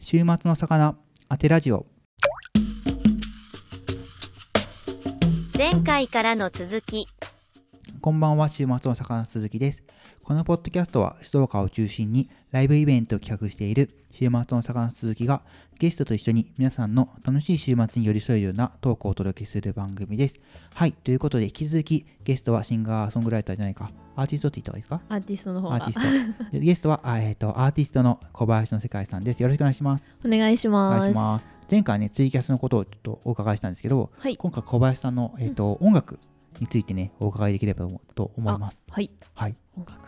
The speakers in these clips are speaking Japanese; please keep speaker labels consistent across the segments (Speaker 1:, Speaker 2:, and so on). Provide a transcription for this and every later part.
Speaker 1: 週末の魚当てラジオ。
Speaker 2: 前回からの続き。
Speaker 1: こんばんは週末の魚鈴木ですこのポッドキャストは静岡を中心にライブイベントを企画している週末の魚鈴木がゲストと一緒に皆さんの楽しい週末に寄り添えるようなトークをお届けする番組です。はいということで引き続きゲストはシンガーソングライターじゃないかアーティストって言った方がいいですか？
Speaker 3: アーティストの方が。
Speaker 1: アーティスト。でゲストはあえー、とアーティストの小林の世界さんです。よろしくお願いします。
Speaker 3: お願いし
Speaker 1: お
Speaker 3: ます。
Speaker 1: 願いします。前回ねツイキャスのことをちょっとお伺いしたんですけど
Speaker 3: はい。
Speaker 1: 今回小林さんの、えーと音楽についてねお伺いできればと思と思います。
Speaker 3: はい。
Speaker 1: はい。
Speaker 3: 音楽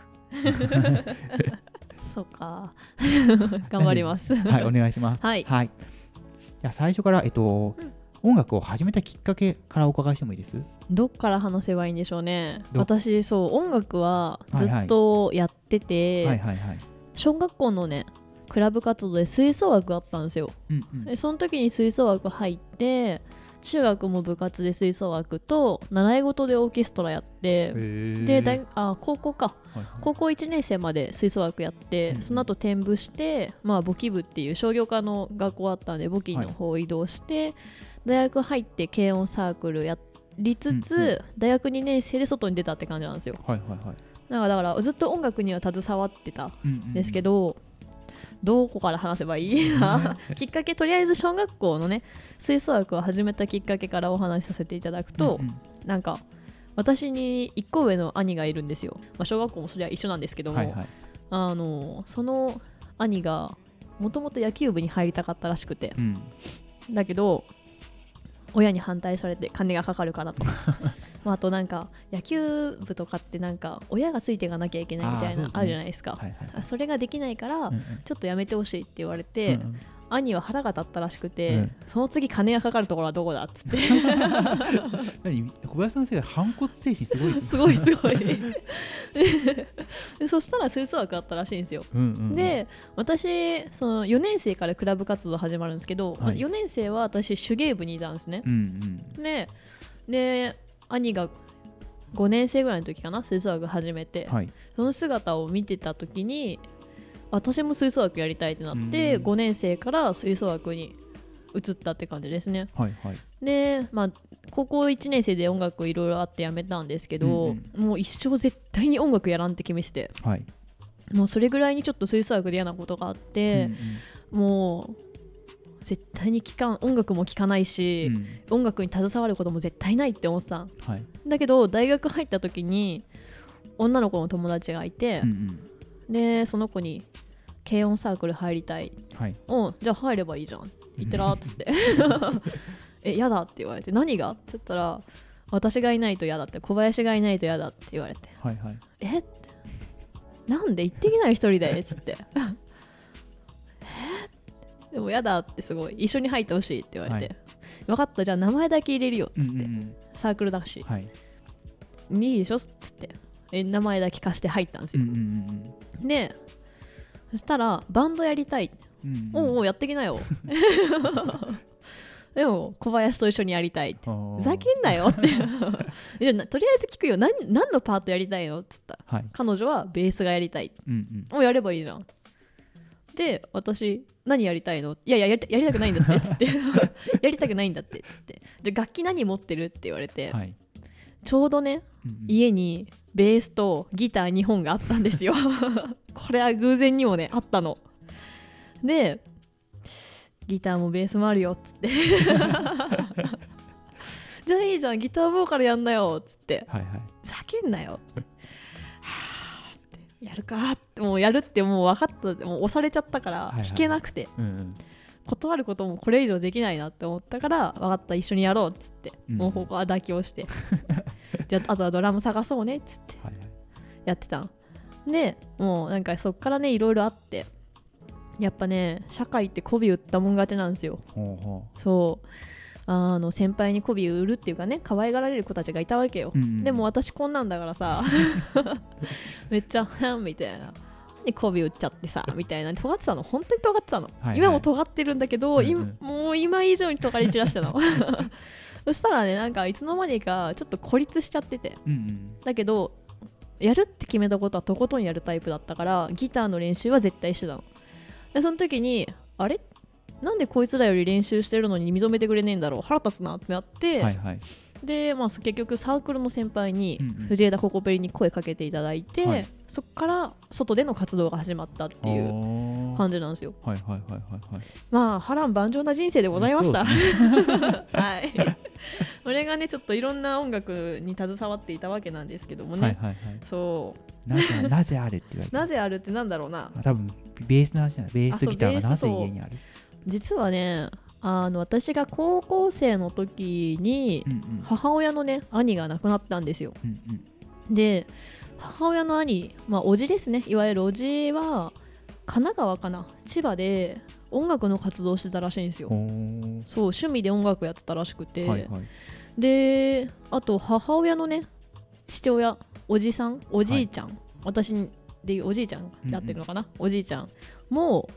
Speaker 3: そうか。頑張ります。
Speaker 1: はい。お願いします。
Speaker 3: はい。
Speaker 1: はい。じゃあ最初からえっと、音楽を始めたきっかけからお伺いしてもいいです？
Speaker 3: どっから話せばいいんでしょうね。
Speaker 1: ど
Speaker 3: 私そう音楽はずっとやってて、
Speaker 1: はいはいはい。
Speaker 3: 小学校のねクラブ活動で吹奏楽あったんですよ。
Speaker 1: うんうん。
Speaker 3: でその時に吹奏楽入って中学も部活で吹奏楽と習い事でオーケストラやってで大あ高校か。
Speaker 1: はいはい。
Speaker 3: 高校1年生まで吹奏楽やって、
Speaker 1: うんうん。
Speaker 3: その後転部して、まあ、簿記部っていう商業科の学校あったんで簿記の方移動して、大学入って軽音サークルやりつつ、
Speaker 1: うんうん。
Speaker 3: 大学2年生で外に出たって感じなんですよ。
Speaker 1: はいはいはい。
Speaker 3: だからだからずっと音楽には携わってたん
Speaker 1: うんうんうん。
Speaker 3: ですけど、どこから話せばいい？きっかけとりあえず小学校のね吹奏楽を始めたきっかけからお話しさせていただくと、
Speaker 1: うんうん。
Speaker 3: なんか私に1個上の兄がいるんですよ、まあ、小学校もそれは一緒なんですけども、
Speaker 1: はいはい。
Speaker 3: あのその兄がもともと野球部に入りたかったらしくて。
Speaker 1: うん。
Speaker 3: だけど親に反対されて金がかかるからと まああとなんか野球部とかってなんか親がついていかなきゃいけないみたいなあるじゃないですか。それができないから、ちょっとやめてほしいって言われて、兄は腹が立ったらしくて、
Speaker 1: うん。
Speaker 3: その次金がかかるところはどこだっつって。
Speaker 1: 何？小林さんの世界反骨精神すごいです
Speaker 3: すごいすごい。ででそしたら吹奏楽あったらしいんですよ。
Speaker 1: うんうんうん。
Speaker 3: で私その4年生からクラブ活動始まるんですけど、
Speaker 1: はい。
Speaker 3: 4年生は私手芸部にいたんですね。
Speaker 1: う、ん
Speaker 3: でで兄が5年生ぐらいの時かな吹奏楽始めて、
Speaker 1: うんはい。
Speaker 3: その姿を見てた時に私も吹奏楽やりたいってなって、
Speaker 1: うん。
Speaker 3: 5年生から吹奏楽に移ったって感じですね。
Speaker 1: はいはい。
Speaker 3: でまあ高校1年生で音楽いろいろあってやめたんですけど、
Speaker 1: うん
Speaker 3: もう一生絶対に音楽やらんって決めてて
Speaker 1: はい。
Speaker 3: もうそれぐらいにちょっと吹奏楽で嫌なことがあって、もう絶対に聴かん音楽も聴かないし、
Speaker 1: うんうん。
Speaker 3: 音楽に携わることも絶対ないって思ってたん。
Speaker 1: はい。
Speaker 3: だけど大学入った時に女の子の友達がいて
Speaker 1: うんう、ん
Speaker 3: でその子に軽音サークル入りたい。
Speaker 1: はい。
Speaker 3: おじゃあ入ればいいじゃん。言ってらっつって。え嫌だって言われて。何が？って言ったら私がいないと嫌だって小林がいないと嫌だって言われて。
Speaker 1: はいはい。
Speaker 3: え？って。なんで行ってきない一人で？っつって。え？でも嫌だってすごい。一緒に入ってほしいって言われて、
Speaker 1: はい。
Speaker 3: 分かった。じゃあ名前だけ入れるよっつって、
Speaker 1: うんうんうん。
Speaker 3: サークルだし、
Speaker 1: はい。
Speaker 3: いいでしょ？っつってえ名前だけ貸して入ったんですよ、でそしたらバンドやりたい、
Speaker 1: うんうん。
Speaker 3: おうおうやってきなよ。でも小林と一緒にやりたいって。ふざけんなよ。って。とりあえず聞くよ。何何のパートやりたいのっつった。ら
Speaker 1: はい。
Speaker 3: 彼女はベースがやりたい。
Speaker 1: うんうん。
Speaker 3: もうやればいいじゃん。で私何やりたいの？いやいややりたやりたくないんだってつって。やりたくないんだってつって。じゃあ楽器何持ってる？って言われて、
Speaker 1: はい。
Speaker 3: ちょうどね
Speaker 1: うんうん。
Speaker 3: 家にベースとギター2本があったんですよ。これは偶然にもねあったの。でギターもベースもあるよっつって。じゃあいいじゃんギターボーカルやんなよっつって。
Speaker 1: はいはい。
Speaker 3: ふざけんなよ。はあって。やるかって。もうやるってもう分かった。もう押されちゃったから弾けなくて、
Speaker 1: うんうん
Speaker 3: 断ることもこれ以上できないなって思ったから分かった一緒にやろうっつって、
Speaker 1: うん。
Speaker 3: もうここは妥協して。じゃああとはドラム探そうねっつって。やってたんでもうなんかそっからねいろいろあって。やっぱね社会って媚び売ったもん勝ちなんですよ。そう。あの先輩に媚び売るっていうかね可愛がられる子たちがいたわけよ、
Speaker 1: ううんうん。
Speaker 3: でも私こんなんだからさ めっちゃ「はん」みたいな。で媚び売っちゃってさみたいな。尖ってたの。本当に尖ってたの、
Speaker 1: はい
Speaker 3: 今も尖ってるんだけど、
Speaker 1: うんうん。
Speaker 3: 今もう今以上に尖り散らしたの。そしたらねなんかいつの間にかちょっと孤立しちゃってて。
Speaker 1: うんうん。
Speaker 3: だけどやるって決めたことはとことんやるタイプだったからギターの練習は絶対してたの。でその時にあれ？なんでこいつらより練習してるのに認めてくれねえんだろう？腹立つなってなって、
Speaker 1: はいはい。
Speaker 3: で、まあ、結局サークルの先輩に
Speaker 1: うんうん。
Speaker 3: 藤枝ココペリに声かけていただいて、
Speaker 1: はい
Speaker 3: そこから外での活動が始まったっていう
Speaker 1: う
Speaker 3: 感じなんですよ。
Speaker 1: はいはいはいはいはい。
Speaker 3: まあ波乱万丈な人生でございました、
Speaker 1: そう
Speaker 3: はい。それがねちょっといろんな音楽に携わっていたわけなんですけどもね、
Speaker 1: はいはいはい。
Speaker 3: そう。
Speaker 1: なぜなぜあるって言われて
Speaker 3: なぜあるってなんだろうな。
Speaker 1: あ多分ベースの話じゃな。いベースとギターがなぜ家にある。
Speaker 3: 実はねあの私が高校生の時に母親のね兄が亡くなったんですよ。
Speaker 1: うんうん。
Speaker 3: で母親の兄まあおじですね。いわゆるおじは神奈川かな？千葉で音楽の活動してたらしいんですよ。そう趣味で音楽やってたらしくて、
Speaker 1: はいはい。
Speaker 3: であと母親のね父親おじさんおじいちゃん、私でいうおじいちゃんで合ってるのかな、おじいちゃんも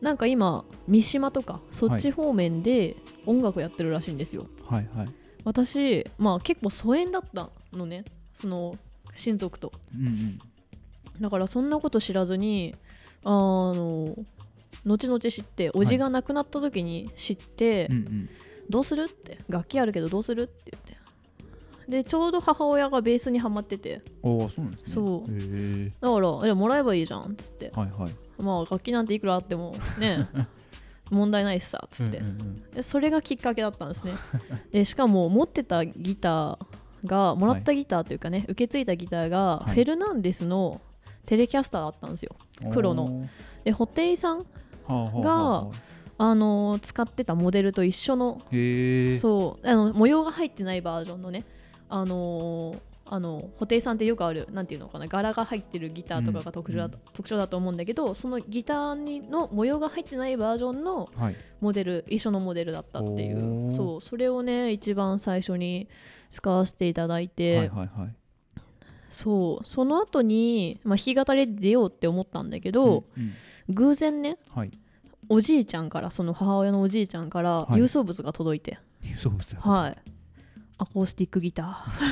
Speaker 3: なんか今三島とかそっち方面で音楽やってるらしいんですよ、
Speaker 1: はいはい。
Speaker 3: 私まあ結構疎遠だったのね。その親族と。
Speaker 1: うんうん。
Speaker 3: だからそんなこと知らずにあの後々知っておじが亡くなった時に知って、
Speaker 1: うんうん。
Speaker 3: どうするって楽器あるけどどうするって言って。でちょうど母親がベースにはまってて。
Speaker 1: おおそうなんですね。
Speaker 3: そう。だからえもらえばいいじゃんっつって。
Speaker 1: はいはい。
Speaker 3: まあ楽器なんていくらあってもね 問題ないしさっつって、
Speaker 1: うんうん。
Speaker 3: でそれがきっかけだったんですね。でしかも持ってたギターがもらったギターというかね、受け継いだギターが
Speaker 1: はい。
Speaker 3: フェルナンデスのテレキャスターだったんですよ。
Speaker 1: うん
Speaker 3: 黒の。でホテイさんが
Speaker 1: はあ
Speaker 3: あのー使ってたモデルと一緒のそうあの模様が入ってないバージョンのねあのーあの布袋さんってよくあるなんていうのかな柄が入ってるギターとかが特徴だ,、
Speaker 1: うん
Speaker 3: 特徴だと思うんだけどそのギターにの模様が入ってないバージョンの
Speaker 1: はい。
Speaker 3: モデル一緒のモデルだったってい
Speaker 1: お
Speaker 3: う
Speaker 1: ー。
Speaker 3: そうそれをね一番最初に使わせていただいて、
Speaker 1: はいはいはい。
Speaker 3: そうその後にまあ、弾き語りで出ようって思ったんだけど、
Speaker 1: うんうん。
Speaker 3: 偶然ね
Speaker 1: はい。
Speaker 3: おじいちゃんからその母親のおじいちゃんから
Speaker 1: はい。
Speaker 3: 郵送物が届いて、
Speaker 1: そうですよ
Speaker 3: はい。アコースティックギター。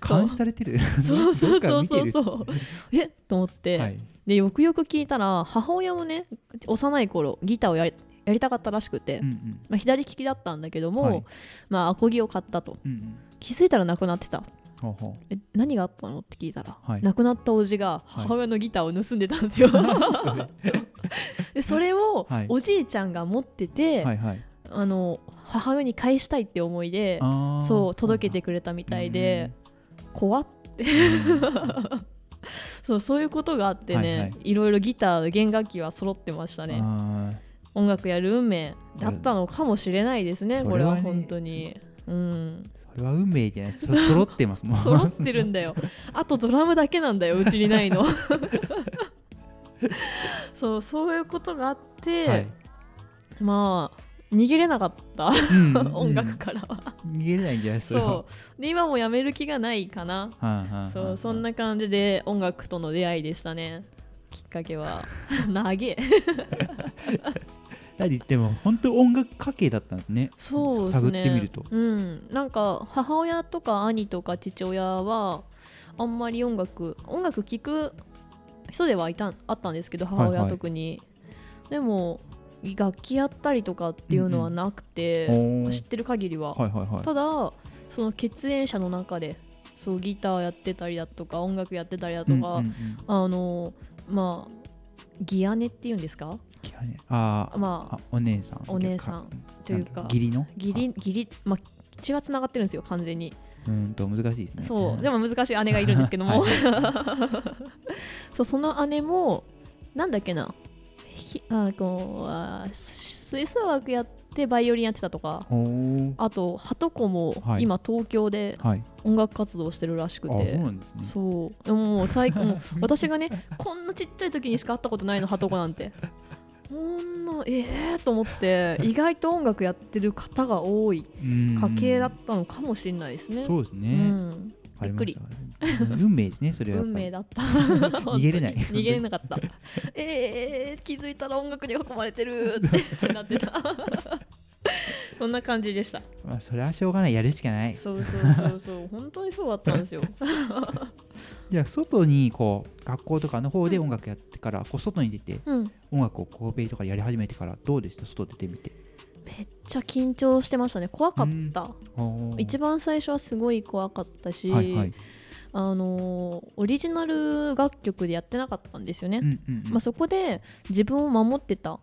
Speaker 1: 監視されてる。
Speaker 3: そうそう
Speaker 1: ど
Speaker 3: そうそう。そう え？っと思って、
Speaker 1: はい。
Speaker 3: でよくよく聞いたら母親もね幼い頃ギターをやりやりたかったらしくて、
Speaker 1: うんうん。
Speaker 3: まあ、左利きだったんだけども、
Speaker 1: はい。
Speaker 3: まあアコギを買ったと。
Speaker 1: うんうん。
Speaker 3: 気づいたらなくなってた。え何があったの？って聞いたら、
Speaker 1: はい。
Speaker 3: 亡くなったおじが母親のギターを盗んでたんですよ、
Speaker 1: う それ。
Speaker 3: でそれを
Speaker 1: はい。
Speaker 3: おじいちゃんが持ってて、
Speaker 1: はいはい。
Speaker 3: あの母親に返したいって思いでそう届けてくれたみたいで怖っ
Speaker 1: うん。
Speaker 3: そうそういうことがあってね、
Speaker 1: はいい。
Speaker 3: ろいろギター弦楽器は揃ってましたね音楽やる運命だったのかもしれないですねこれは本当に。うん。
Speaker 1: それは運命じゃないそ揃ってますもん。
Speaker 3: 揃ってるんだよ。あとドラムだけなんだよ うちにないの。そうそういうことがあって、
Speaker 1: はい。
Speaker 3: まあ逃げれなかった。
Speaker 1: うん
Speaker 3: 音楽からは、
Speaker 1: うん逃げれないんじゃないそれは。
Speaker 3: そう。で今もやめる気がないかな。
Speaker 1: はあはあはあ
Speaker 3: そうそんな感じで音楽との出会いでしたね。きっかけは。長え
Speaker 1: やはりでも本当音楽家系だったんですね。
Speaker 3: そうですね。
Speaker 1: 探ってみると。
Speaker 3: うん。なんか母親とか兄とか父親はあんまり音楽音楽聴く人ではいたんあったんですけど母親
Speaker 1: はい。はい
Speaker 3: 特に、でも楽器やったりとかっていうのはなくて、
Speaker 1: おー。
Speaker 3: 知ってる限りは、
Speaker 1: はいはいはい。
Speaker 3: ただその血縁者の中でそうギターやってたりだとか音楽やってたりだとか、
Speaker 1: うんうんうん。
Speaker 3: あのまあギアネっていうんですか？
Speaker 1: いやね。あー
Speaker 3: まあ
Speaker 1: あお姉さん。
Speaker 3: お姉さんというか
Speaker 1: 義理の？
Speaker 3: 義理義理まあ血はつながってるんですよ完全に。
Speaker 1: うーんと難しいですね。
Speaker 3: そう。でも難しい姉がいるんですけども、
Speaker 1: は
Speaker 3: そうその姉もなんだっけな。ひあこうあ吹奏楽やってバイオリンやってたとか。あとハトコも
Speaker 1: はい。
Speaker 3: 今東京で
Speaker 1: はい。
Speaker 3: 音楽活動してるらしく
Speaker 1: あそう
Speaker 3: て、
Speaker 1: なんですね。
Speaker 3: そう。でももう最高もう私がねこんなちっちゃい時にしか会ったことないのハトコなんてこんなええー、と思って 意外と音楽やってる方が多い
Speaker 1: 家
Speaker 3: 家系だったのかもしれないですね。う
Speaker 1: そうですね
Speaker 3: ん、
Speaker 1: わかりま
Speaker 3: びっ
Speaker 1: した運命ですねそれは
Speaker 3: 運命だった。
Speaker 1: 逃げれない
Speaker 3: 逃げれなかった。えー、気づいたら音楽に囲まれてるってなってた。そんな感じでした。
Speaker 1: まあそれはしょうがない。やるしかない。
Speaker 3: そうそうそうそう、本当にそうだったんですよ。
Speaker 1: じゃあ外にこう学校とかの方で音楽やってから、こう外に出て
Speaker 3: うん。
Speaker 1: 音楽をコーペリとかやり始めてからどうでした？外出てみて。
Speaker 3: めっちゃ緊張してましたね。怖かった。一
Speaker 1: 番
Speaker 3: 番最初はすごい怖かったし、
Speaker 1: はいはい。
Speaker 3: あのーオリジナル楽曲でやってなかったんですよね、
Speaker 1: うんうんうん。
Speaker 3: まあ、そこで自分を守ってたん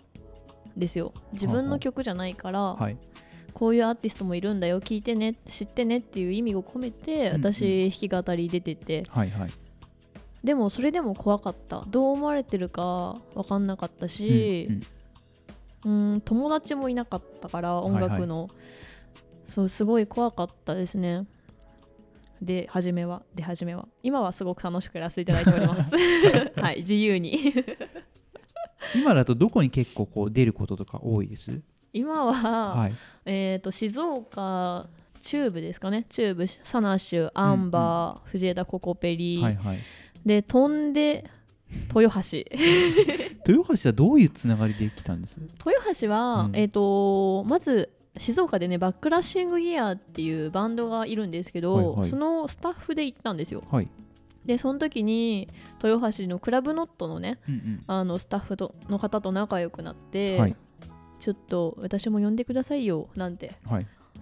Speaker 3: ですよ。自分の曲じゃないから、
Speaker 1: はい。
Speaker 3: こういうアーティストもいるんだよ聞いてね知ってねっていう意味を込めて私弾き語り出てて、でもそれでも怖かった。どう思われてるか分かんなかったし
Speaker 1: うん
Speaker 3: 友達もいなかったから音楽の、そうすごい怖かったですね。で初めはで初めは。今はすごく楽しくやらせていただいております。はい自由に
Speaker 1: 今だとどこに結構こう出ることとか多いです？
Speaker 3: 今は、
Speaker 1: はい。
Speaker 3: えー、と静岡チューブですかね。チューブサナッシュアンバー、藤枝ココペリ、
Speaker 1: はいはい。
Speaker 3: で飛んで豊橋。
Speaker 1: 豊橋はどういうつながりで来たんです？
Speaker 3: 豊橋は、
Speaker 1: うん。
Speaker 3: えー、とまず静岡でねバックラッシングギアっていうバンドがいるんですけど、
Speaker 1: はいはい。
Speaker 3: そのスタッフで行ったんですよ。
Speaker 1: はい
Speaker 3: でその時に豊橋のクラブノットのね
Speaker 1: うん
Speaker 3: あのスタッフとの方と仲良くなって、
Speaker 1: はい。
Speaker 3: ちょっと私も呼んでくださいよなんて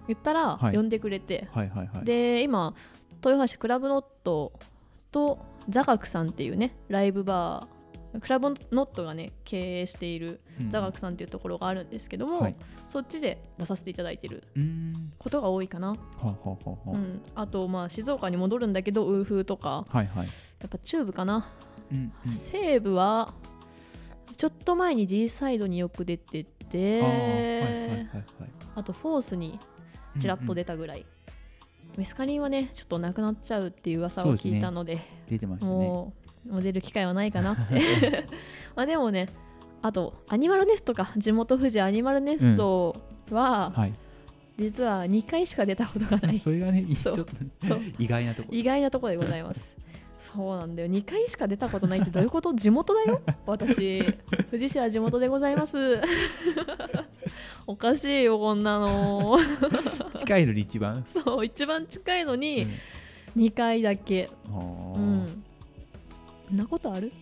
Speaker 3: 言ったら、
Speaker 1: はい。
Speaker 3: 呼んでくれて。で今豊橋クラブノットと座学さんっていうねライブバークラブノットがね経営している
Speaker 1: うん。
Speaker 3: 座学さんっていうところがあるんですけども、
Speaker 1: はい。
Speaker 3: そっちで出させていただいてることが多いかな、
Speaker 1: はあ
Speaker 3: とまあ静岡に戻るんだけどウーフーとか
Speaker 1: あはいはい。
Speaker 3: やっぱチューブかな、
Speaker 1: うんうん。
Speaker 3: 西武はちょっと前に G サイドによく出てて
Speaker 1: あいはいはいはい。
Speaker 3: あとフォースにちらっと出たぐらい、メスカリンはねちょっとなくなっちゃうっていう噂を聞いたので
Speaker 1: 出てましたね
Speaker 3: もう出る機会はないかなって。まあでもねあとアニマルネストか。地元富士アニマルネストは、
Speaker 1: はい。
Speaker 3: 実は2回しか出たことがない。
Speaker 1: それがねちょっと意外なとこ。ろ
Speaker 3: 意外なところでございます。そうなんだよ。2回しか出たことないってどういうこと？地元だよ？私。富士市は地元でございます。おかしいよこんなの。
Speaker 1: 近いのに一番？
Speaker 3: そう一番近いの
Speaker 1: う
Speaker 3: に
Speaker 1: ん。
Speaker 3: 2回だけ。
Speaker 1: あー。
Speaker 3: うん。そんなことある？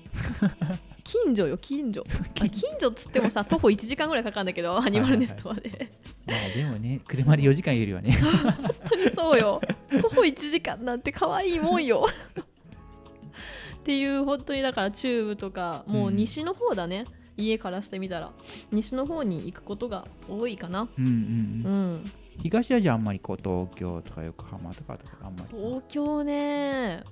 Speaker 3: 近所よ近所。あ近所。っつってもさ徒歩1時間ぐらいかかるんだけどアニマルネストまで
Speaker 1: まあでもね車で4時間よりはね
Speaker 3: 本当にそうよ。徒歩1時間なんて可愛いもんよ。っていう本当にだからチューブとかもう西の方だね、家からしてみたら。西の方に行くことが多いかな。
Speaker 1: うんうん
Speaker 3: う
Speaker 1: うん。
Speaker 3: ん
Speaker 1: 東はじゃああんまりこう東京とか横浜とかとかあんまり。
Speaker 3: 東京ね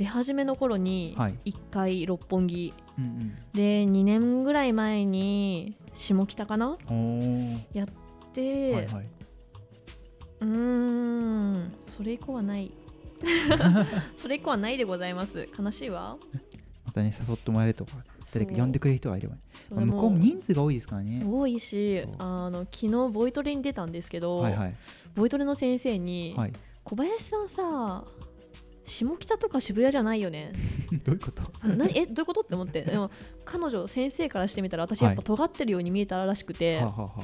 Speaker 3: 出始めの頃に
Speaker 1: はい。
Speaker 3: 1回六本木、
Speaker 1: うんうん。
Speaker 3: で2年ぐらい前に下北かな？
Speaker 1: おー。
Speaker 3: で、
Speaker 1: はいはい。う
Speaker 3: ーん。それ以降はない。それ以降はないでございます。悲しいわ。
Speaker 1: またね誘ってもらえるとか誰か呼んでくれる人がいれば向こうも人数が多いですからね。
Speaker 3: 多いしあの昨日ボイトレに出たんですけど、
Speaker 1: はいはい
Speaker 3: ボイトレの先生に、
Speaker 1: はい
Speaker 3: 小林さんさ下北とか渋谷じゃないよね。
Speaker 1: どういうこと？
Speaker 3: あ何？え？どういうことって思って。でも彼女先生からしてみたら私やっぱ尖ってるように見えたらしくて、
Speaker 1: はあはあはあ。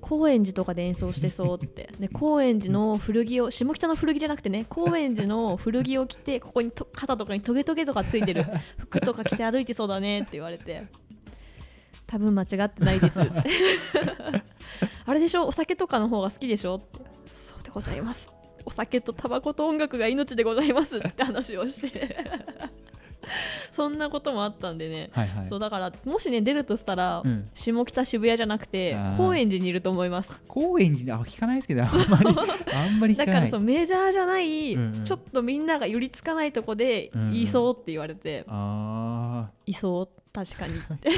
Speaker 3: 高円寺とかで演奏してそうって。で高円寺の古着を下北の古着じゃなくてね高円寺の古着を着てここにと肩とかにトゲトゲとかついてる 服とか着て歩いてそうだねって言われて。多分間違ってないです。ってあれでしょ？お酒とかの方が好きでしょ？そうでございますお酒とタバコと音楽が命でございますって話をして。そんなこともあったんでね、
Speaker 1: はいはい。
Speaker 3: そうだからもしね出るとしたら、
Speaker 1: うん。
Speaker 3: 下北渋谷じゃなくて高円寺にいると思います。
Speaker 1: 高円寺であ聞かないですけどあんまり あんまり
Speaker 3: だからそうメジャーじゃない、
Speaker 1: うんうん。
Speaker 3: ちょっとみんなが寄りつかないとこで
Speaker 1: うんうん。
Speaker 3: いそうって言われて、
Speaker 1: あ
Speaker 3: いそう確かにって。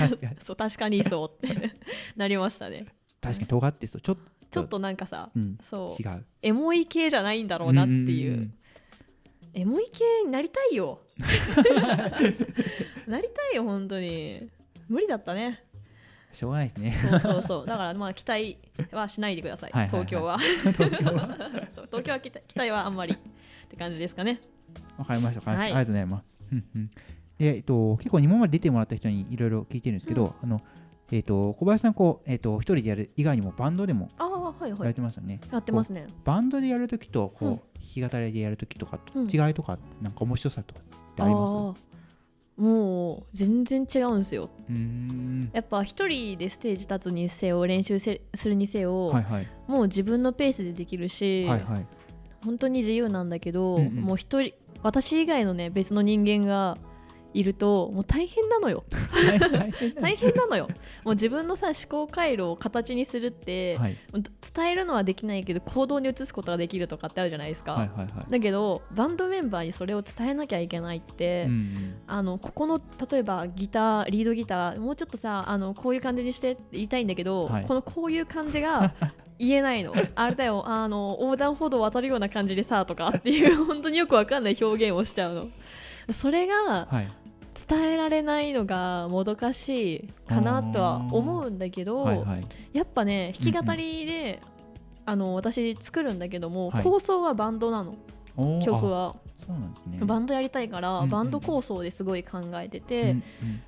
Speaker 3: そう確かに いそうって。なりましたね。
Speaker 1: ー確かに尖ってそう。ちょっと
Speaker 3: ちょっとなんかさ、
Speaker 1: うん。
Speaker 3: そう。
Speaker 1: 違う。
Speaker 3: エモい系じゃないんだろうなっていう,、
Speaker 1: んんん
Speaker 3: エモい系になりたいよ。なりたいよ本当に。無理だったね。
Speaker 1: しょうがないですね。
Speaker 3: そうそうそう。だからまあ期待はしないでください。
Speaker 1: はい
Speaker 3: 東京は。
Speaker 1: 東京は。
Speaker 3: 東京は期待はあんまりって感じですかね。
Speaker 1: わかりました。
Speaker 3: はい。
Speaker 1: ありがとうございます。うんうん。でえっと結構今まで出てもらった人にいろいろ聞いてるんですけど、あのえっと小林さんこうえっと一人でやる以外にもバンドでもやられ
Speaker 3: はい。
Speaker 1: てますよね、
Speaker 3: やってますね。
Speaker 1: バンドでやるときとこう、
Speaker 3: うん。
Speaker 1: 弾き語りでやるときとかと
Speaker 3: うん。
Speaker 1: 違いとかなんか面白さとかってあります？
Speaker 3: もう全然違うんですよ。
Speaker 1: うーん。
Speaker 3: やっぱ一人でステージ立つにせよ練習せするにせよ、
Speaker 1: はいはい。
Speaker 3: もう自分のペースでできるし、
Speaker 1: はいはい。
Speaker 3: 本当に自由なんだけど、
Speaker 1: うんうん。
Speaker 3: もう一人私以外のね別の人間がいるともう大変なのよ。大変なのよ。もう自分のさ思考回路を形にするって、
Speaker 1: はい。
Speaker 3: 伝えるのはできないけど行動に移すことができるとかってあるじゃないですか、
Speaker 1: はいはいはい。
Speaker 3: だけどバンドメンバーにそれを伝えなきゃいけないって、
Speaker 1: うんうん。
Speaker 3: あのここの例えばギターリードギターもうちょっとさあのこういう感じにしてって言いたいんだけど、
Speaker 1: はい。
Speaker 3: このこういう感じが 言えないの。あれだよあの横断歩道を渡るような感じでさとかっていう本当によくわかんない表現をしちゃうの。それが
Speaker 1: はい
Speaker 3: 伝えられないのがもどかしいかなとは思うんだけど、
Speaker 1: はいはい。
Speaker 3: やっぱね弾き語りで、あの私作るんだけども、
Speaker 1: はい。
Speaker 3: 構想はバンドなの。曲は。
Speaker 1: あそうなんですね。
Speaker 3: バンドやりたいから、
Speaker 1: うんうん
Speaker 3: バンド構想ですごい考えてて、
Speaker 1: うんうん。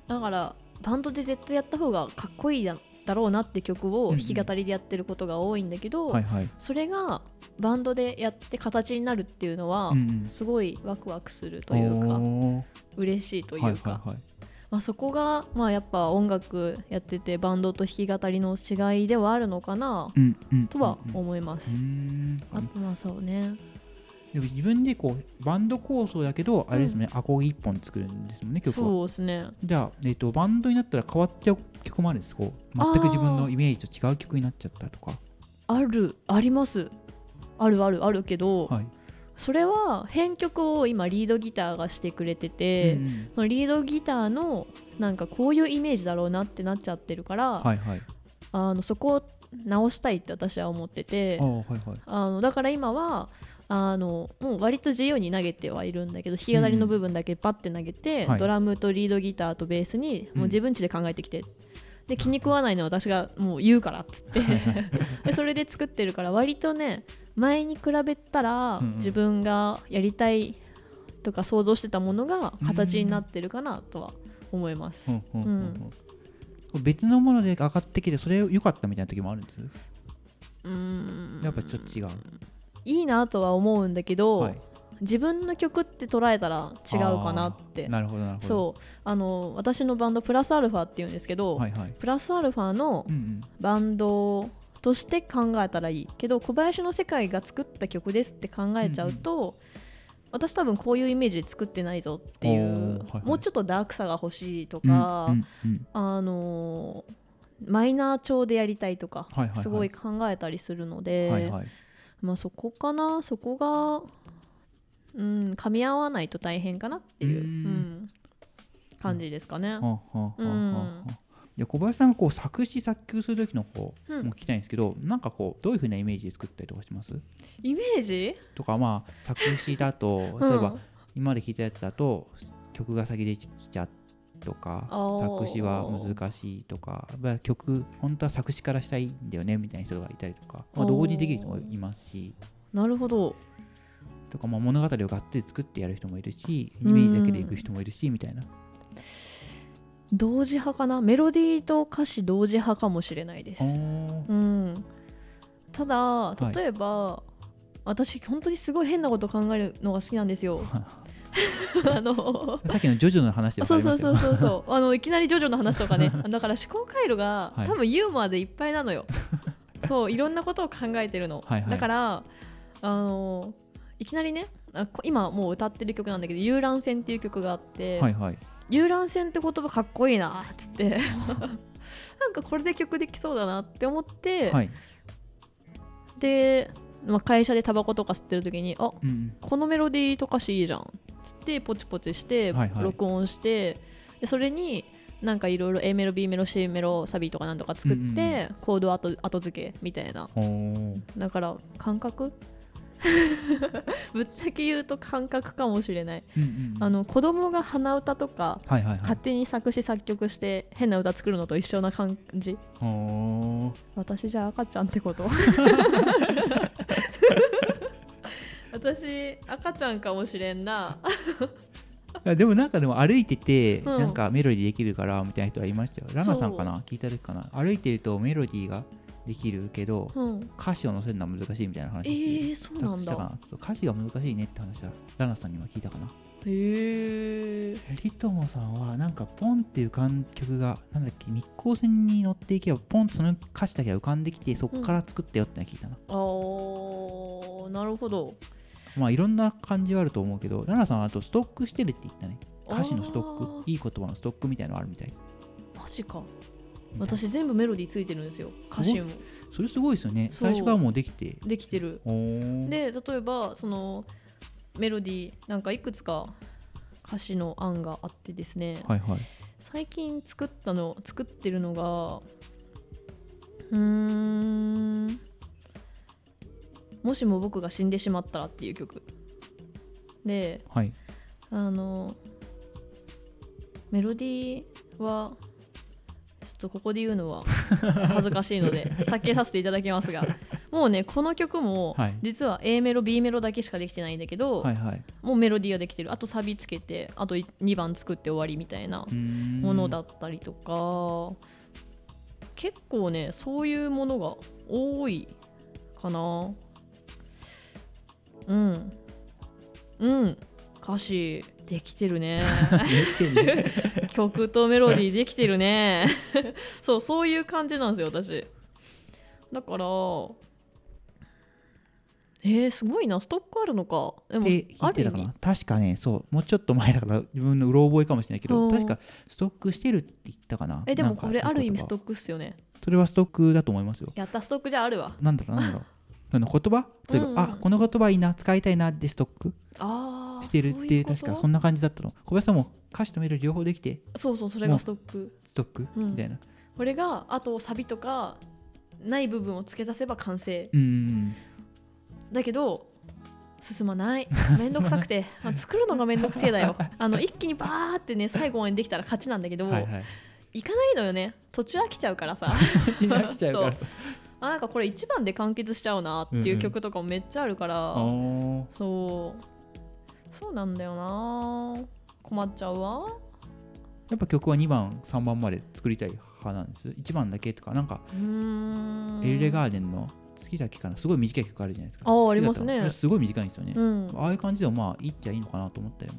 Speaker 3: だからバンドで絶対やった方がかっこいいだだろうなって曲を
Speaker 1: うんうん。
Speaker 3: 弾き語りでやってることが多いんだけど、
Speaker 1: はいはい。
Speaker 3: それがバンドでやって形になるっていうのは、
Speaker 1: うんうん。
Speaker 3: すごいワクワクするというか
Speaker 1: おー。
Speaker 3: 嬉しいというか、まあ、そこが、まあ、やっぱ音楽やっててバンドと弾き語りの違いではあるのかな
Speaker 1: うんうん
Speaker 3: とは
Speaker 1: うん。
Speaker 3: 思います。
Speaker 1: うんうーん。
Speaker 3: あとはそうね。
Speaker 1: でも自分でこうバンド構想だけどあれですね、アコギ一本作るんですもんね曲は。
Speaker 3: そうですね。
Speaker 1: じゃあ、えっとバンドになったら変わっちゃう曲もあるんですこう全く自分のイメージと違う曲になっちゃったとか。
Speaker 3: ある。ありますあるあるあるけど、
Speaker 1: はい、
Speaker 3: それは編曲を今リードギターがしてくれてて、
Speaker 1: うんうん。
Speaker 3: そのリードギターのなんかこういうイメージだろうなってなっちゃってるから、
Speaker 1: はいはい。
Speaker 3: あのそこを直したいって私は思ってて
Speaker 1: ああはいはい。
Speaker 3: あのだから今はあのもう割と自由に投げてはいるんだけど弾き語りの部分だけパッて投げて、
Speaker 1: はい。
Speaker 3: ドラムとリードギターとベースにもう自分ちで考えてきて、で気に食わないのは私がもう言うからっつって。でそれで作ってるから割とね前に比べたら
Speaker 1: うんうん。
Speaker 3: 自分がやりたいとか想像してたものが形になってるかなとは思います。
Speaker 1: 別のもので上がってきてそれ良かったみたいな時もあるんです？
Speaker 3: うーん。
Speaker 1: やっぱちょっと違う、
Speaker 3: いいなとは思うんだけど、
Speaker 1: はい、
Speaker 3: 自分の曲って捉えたら違うかなって。
Speaker 1: なるほどなるほど。
Speaker 3: そう。あの私のバンドプラスアルファっていうんですけど、
Speaker 1: はいはい。
Speaker 3: プラスアルファのバンドとして考えたらいいけど小林の世界が作った曲ですって考えちゃうと、私多分こういうイメージで作ってないぞっていう、
Speaker 1: はいはい。
Speaker 3: もうちょっとダークさが欲しいと
Speaker 1: うん
Speaker 3: か、
Speaker 1: うんうん。
Speaker 3: あのーマイナー調でやりたいとか、
Speaker 1: はいはいはい。
Speaker 3: すごい考えたりするので、
Speaker 1: はいはい。
Speaker 3: まあそこかなそこがうん噛み合わないと大変かなっていう
Speaker 1: うーん。
Speaker 3: うん感じですかね。
Speaker 1: はあはあはあはあ
Speaker 3: うん
Speaker 1: いや小林さんがこう作詞作曲する時の方
Speaker 3: うん。
Speaker 1: も聞きたいんですけど、なんかこうどういうふうなイメージで作ったりとかします？
Speaker 3: イメージ？
Speaker 1: とかまあ作詞だと
Speaker 3: うん。
Speaker 1: 例えば今まで聴いたやつだと曲が先できちゃうとか作詞は難しいとかまあ曲本当は作詞からしたいんだよねみたいな人がいたりとか、まあ、同時にできる人もいますし。
Speaker 3: なるほど。
Speaker 1: とかまあ物語をがっつり作ってやる人もいるしイメージだけでいく人もいるしみたいな
Speaker 3: 同時派かな？メロディーと歌詞同時派かもしれないです。うん、ただ
Speaker 1: い。
Speaker 3: 例えば、私本当にすごい変なこと考えるのが好きなんですよ。あの
Speaker 1: さっきのジョジョの話で
Speaker 3: そうそうそうそうそう。あのいきなりジョジョの話とかね。だから思考回路が、
Speaker 1: はい。
Speaker 3: 多分ユーモアでいっぱいなのよ。そういろんなことを考えてるの、
Speaker 1: はいはい。
Speaker 3: だからあのいきなりね今もう歌ってる曲なんだけど「遊覧船」っていう曲があって、
Speaker 1: はいはい
Speaker 3: 遊覧船って言葉かっこいいなっつって。なんかこれで曲できそうだなって思って、
Speaker 1: はい。
Speaker 3: で、まあ、会社でタバコとか吸ってる時にあ
Speaker 1: うん
Speaker 3: このメロディーと歌詞いいじゃんっつってポチポチして
Speaker 1: はいはい。
Speaker 3: 録音して、でそれになんかいろいろ A メロ B メロ C メロサビとかなんとか作って、
Speaker 1: うんうん
Speaker 3: コード後後付けみたいな。だから感覚 ぶっちゃけ言うと感覚かもしれない、
Speaker 1: うんうんうん。
Speaker 3: あの子供が鼻歌とか
Speaker 1: はいはいはい。
Speaker 3: 勝手に作詞作曲して変な歌作るのと一緒な感じ。私じゃあ赤ちゃんってこと。私赤ちゃんかもしれんな。
Speaker 1: でもなんかでも歩いてて、
Speaker 3: うん。
Speaker 1: なんかメロディーできるからみたいな人はいましたよ。ラナさんかな？聞いた時かな？歩いてるとメロディーができるけど
Speaker 3: うん。
Speaker 1: 歌詞を載せるのは難しいみたいな話
Speaker 3: えー、そうなんだ。
Speaker 1: 歌詞が難しいねって話はラナさんには聞いたかな。
Speaker 3: へえ
Speaker 1: リトモさんはなんかポンって浮かん曲がなんだっけ密航船に乗っていけばポンとその歌詞だけが浮かんできてそこから作ったよって聞いたな、
Speaker 3: あーなるほど。
Speaker 1: まあいろんな感じはあると思うけどラナさんはあとストックしてるって言ったね。歌詞のストック。いい言葉のストックみたいのあるみたい。
Speaker 3: マジか私全部メロディーついてるんですよ歌詞も。
Speaker 1: それすごいですよね。最初からもうできて。
Speaker 3: できてる。で例えばそのメロディーなんかいくつか歌詞の案があってですね、
Speaker 1: はいはい。
Speaker 3: 最近作ったの作ってるのがうーんもしも僕が死んでしまったらっていう曲。で
Speaker 1: はい。
Speaker 3: あのメロディーはとここで言うのは恥ずかしいので避けさせていただきますがもうねこの曲も
Speaker 1: はい。
Speaker 3: 実は A メロ B メロだけしかできてないんだけど、
Speaker 1: はいはい。
Speaker 3: もうメロディーはできてる。あとサビつけてあと2番作って終わりみたいなものだったりとか結構ねそういうものが多いかな。うん。うん歌詞できてるね。
Speaker 1: ね。
Speaker 3: 曲とメロディーできてるね。そうそういう感じなんですよ私。だからえー、すごいな。ストックあるのか。でもある意
Speaker 1: 確かねそう。もうちょっと前だから自分のうろ覚えかもしれないけど
Speaker 3: うん。
Speaker 1: 確かストックしてるって言ったかな。
Speaker 3: えでもこれある意味スト
Speaker 1: ック
Speaker 3: ックっすよね。
Speaker 1: それはストックだと思いますよ。
Speaker 3: やったストックじゃあるわ。
Speaker 1: なんだろうなんだろうその言葉？例えば、
Speaker 3: うん。うん
Speaker 1: あこの言葉いいな使いたいなってストック？してるって確かそんな感じだったの。小林さんも歌詞とメロディー両方できて？
Speaker 3: そうそうそれがストック。
Speaker 1: ストック、
Speaker 3: うん。
Speaker 1: みたいな。
Speaker 3: これがあとサビとかない部分を付け足せば完成。
Speaker 1: うーん
Speaker 3: だけど進まない。めんどくさくて。あ作るのがめんどくせえだよ。あの一気にバーってね最後までできたら勝ちなんだけど、
Speaker 1: はいはい。
Speaker 3: いかないのよね。途中飽きちゃうからさ。
Speaker 1: 口に飽きちゃうからさ
Speaker 3: あなんかこれ一番で完結しちゃうなっていう曲とかもめっちゃあるから、
Speaker 1: あー。
Speaker 3: そう。そうなんだよな。困っちゃうわ。
Speaker 1: やっぱ曲は2番3番まで作りたい派なんです。1番だけとかなんかエルレガーデンの月だけかなすごい短い曲あるじゃないですか。
Speaker 3: あー
Speaker 1: 好きだった
Speaker 3: ありますね。
Speaker 1: すごい短いんですよね、
Speaker 3: うん。
Speaker 1: ああいう感じでもまあいいっちゃいいのかなと思ったよ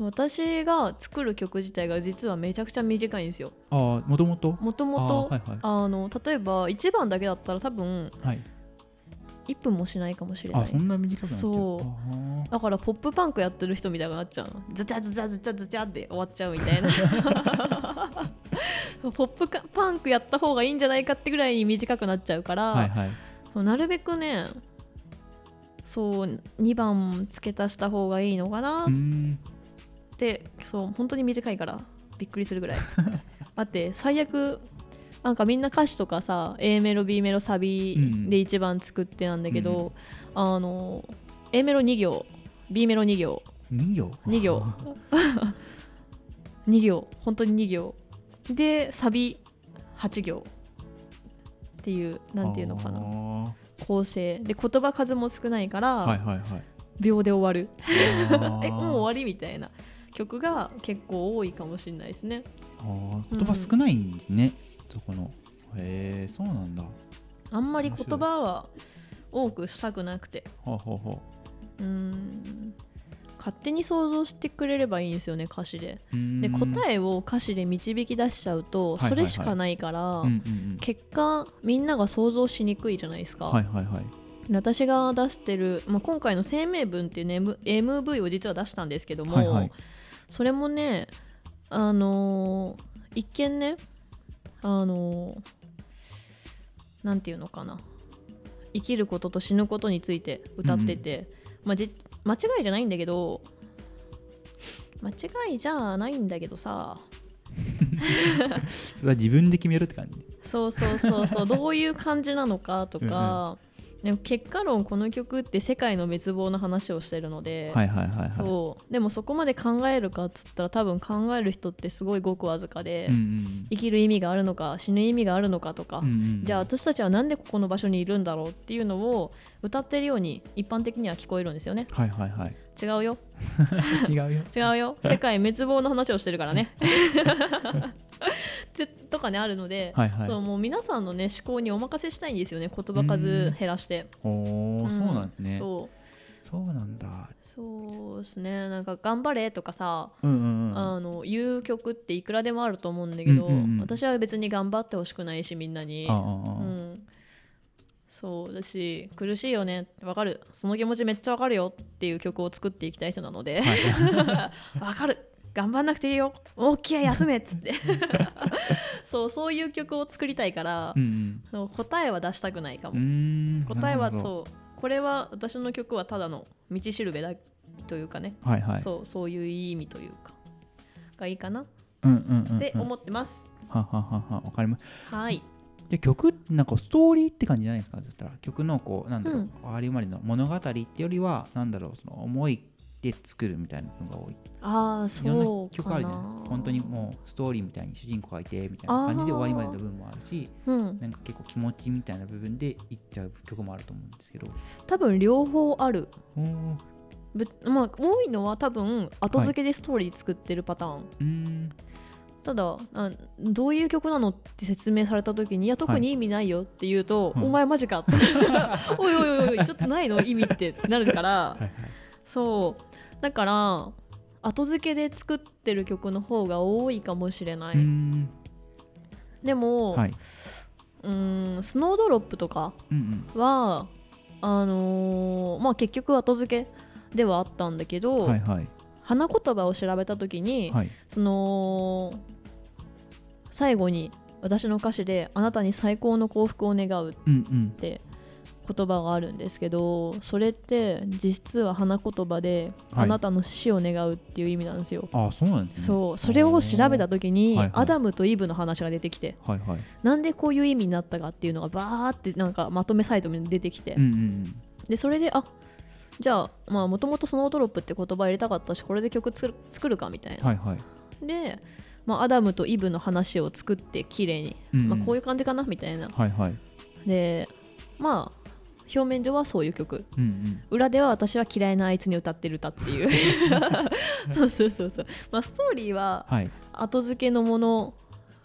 Speaker 3: 私が作る曲自体が実はめちゃくちゃ短いんですよ。
Speaker 1: ああもともと
Speaker 3: もともと
Speaker 1: あ
Speaker 3: の例えば1番だけだったら多分
Speaker 1: はい。
Speaker 3: 1分もしないかもしれない。
Speaker 1: あそんな短く
Speaker 3: そう。だからポップパンクやってる人みたいになっちゃうの。ズチャズチャズチャズチャって終わっちゃうみたいな。ポップかパンクやった方がいいんじゃないかってぐらいに短くなっちゃうから、
Speaker 1: はいはい。
Speaker 3: なるべくねそう2番付け足した方がいいのかな
Speaker 1: うーん
Speaker 3: ってそう本当に短いからびっくりするぐらい。待って最悪なんかみんな歌詞とかさ A メロ B メロサビで1番作ってなんだけど、あの A メロ2行 B メロ2行。
Speaker 1: 2行
Speaker 3: ？2行。2 行。本当に2行。でサビ8行。っていうなんていうのかな。
Speaker 1: な
Speaker 3: 構成。で言葉数も少ないから、
Speaker 1: はいはいはい。
Speaker 3: 秒で終わる。えもう終わりみたいな曲が結構多いかもしれないですね。
Speaker 1: あー言葉少ないんですね、そこの。へえそうなんだ。は
Speaker 3: あんまり言葉は多くしたくなくて。
Speaker 1: あ、はあは
Speaker 3: う。ーん。勝手に想像してくれればいいんですよね歌詞で。で答えを歌詞で導き出しちゃうとそれしかないから、
Speaker 1: うんうん
Speaker 3: 結果みんなが想像しにくいじゃないですか、
Speaker 1: うんはいはいはい。
Speaker 3: 私が出してる、まあ、今回の声明文っていう、ね、MV を実は出したんですけども、
Speaker 1: はいはい
Speaker 3: それもねあのー一見ねあのーなんていうのかな。生きることと死ぬことについて歌ってて、まあ、じ間違いじゃないんだけど間違いじゃないんだけどさ。
Speaker 1: それは自分で決めるって感じ。
Speaker 3: そうそうそうそうどういう感じなのかとかでも結果論この曲って世界の滅亡の話をしてるので、でもそこまで考えるかっつったら多分考える人ってすごいごくわずかで、
Speaker 1: うんうん
Speaker 3: 生きる意味があるのか死ぬ意味があるのかとか、
Speaker 1: うんうん。
Speaker 3: じゃあ私たちはなんでここの場所にいるんだろうっていうのを歌ってるように一般的には聞こえるんですよね。
Speaker 1: はいはいはい。
Speaker 3: 違うよ。
Speaker 1: 違うよ。
Speaker 3: 違うよ。世界滅亡の話をしてるからね とかねあるので、
Speaker 1: はいはい。
Speaker 3: そうもう皆さんのね思考にお任せしたいんですよね言葉数減らして。
Speaker 1: おお、
Speaker 3: ん。
Speaker 1: そうなんですね。
Speaker 3: そう。
Speaker 1: そうなんだ。
Speaker 3: そうですね。なんか「頑張れ」とかさ、
Speaker 1: うんうんうん。
Speaker 3: あの言う曲っていくらでもあると思うんだけど、
Speaker 1: うんうんうん
Speaker 3: 私は別に頑張ってほしくないしみんなに。うん、そうだし苦しいよね。わかる。その気持ちめっちゃわかるよっていう曲を作っていきたい人なので。
Speaker 1: はい。
Speaker 3: わかる頑張んなくていいよ。大きい休めっつって。そうそういう曲を作りたいから、
Speaker 1: うん
Speaker 3: そう答えは出したくないかも、答えはそう。これは私の曲はただの道しるべだというかね、
Speaker 1: はいはい。
Speaker 3: そうそういう意味というか。がいいかな。
Speaker 1: うんうんうんうん。
Speaker 3: って思ってます、
Speaker 1: ははははわかります
Speaker 3: はい。
Speaker 1: で曲ってなんかストーリーって感じじゃないですか？そしたら曲のこうなんだろう、
Speaker 3: うん。
Speaker 1: ありまりの物語ってよりはなんだろうその思いで作るみたいなのが多い。
Speaker 3: ああ
Speaker 1: いろんな
Speaker 3: そう
Speaker 1: 曲あるじゃ
Speaker 3: かな。
Speaker 1: ない本当にもうストーリーみたいに主人公がいてみたいな感じで終わりまでの部分もあるし
Speaker 3: うん。
Speaker 1: なんか結構気持ちみたいな部分でいっちゃう曲もあると思うんですけど。
Speaker 3: 多分両方ある。ぶまあ多いのは多分後付けでストーリー作ってるパターン、
Speaker 1: うーん。
Speaker 3: ただあどういう曲なのって説明された時にいや特に意味ないよって言うと、
Speaker 1: はい。
Speaker 3: お前マジかって。おいおいおいおいちょっとないの？意味ってなるから。
Speaker 1: はいはい。
Speaker 3: そうだから後付けで作ってる曲の方が多いかもしれない、
Speaker 1: ん。
Speaker 3: でも、
Speaker 1: はい、
Speaker 3: うーんスノードロップとか
Speaker 1: うん
Speaker 3: はあのーまあ結局後付けではあったんだけ
Speaker 1: う
Speaker 3: ど、
Speaker 1: ん、はいはい。
Speaker 3: 花言葉を調べた時に、
Speaker 1: はい。
Speaker 3: その最後に私の歌詞で「あなたに最高の幸福を願う」っ
Speaker 1: うんうん。
Speaker 3: て言葉があるんですけどそれって実は花言葉で、
Speaker 1: はい。
Speaker 3: あなたの死を願うっていう意味なんですよ。
Speaker 1: あそうなんですね。
Speaker 3: そう。それを調べた時に、
Speaker 1: はいはい。
Speaker 3: アダムとイブの話が出てきて
Speaker 1: はいはい。
Speaker 3: なんでこういう意味になったかっていうのがバーってなんかまとめサイトに出てきて、
Speaker 1: うんうん
Speaker 3: でそれであじゃあまあもともとスノードロップって言葉入れたかったしこれで曲作る作るかみたいな、
Speaker 1: うんはいはい。
Speaker 3: で、まあ、アダムとイブの話を作って綺麗に、
Speaker 1: うんうん。
Speaker 3: まあ、こういう感じかなみたいな。
Speaker 1: はいはい。
Speaker 3: でまあ表面上はそういう曲。
Speaker 1: うんうん。
Speaker 3: 裏では私は嫌いなあいつに歌ってる歌っていう。そうそうそうそう、まあ、ストーリーは
Speaker 1: はい。
Speaker 3: 後付けのもの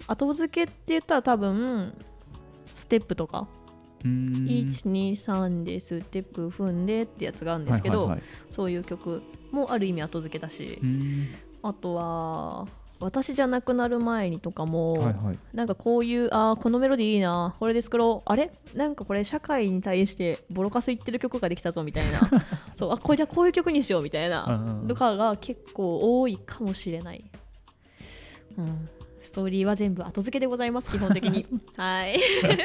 Speaker 3: 後付けって言ったら多分ステップとか、
Speaker 1: うーん。
Speaker 3: 123でステップ踏んでってやつがあるんですけど、
Speaker 1: はいはいはい。
Speaker 3: そういう曲もある意味後付けだし、あとは私じゃなくなる前にとかも、
Speaker 1: はいはい。
Speaker 3: なんかこういうあーこのメロディーいいなこれで作ろうあれ？なんかこれ社会に対してボロカス言ってる曲ができたぞみたいな。そうあこれじゃあこういう曲にしようみたい
Speaker 1: うん
Speaker 3: な
Speaker 1: うんうん。
Speaker 3: とかが結構多いかもしれない、うん、ストーリーは全部後付けでございます基本的に。はい。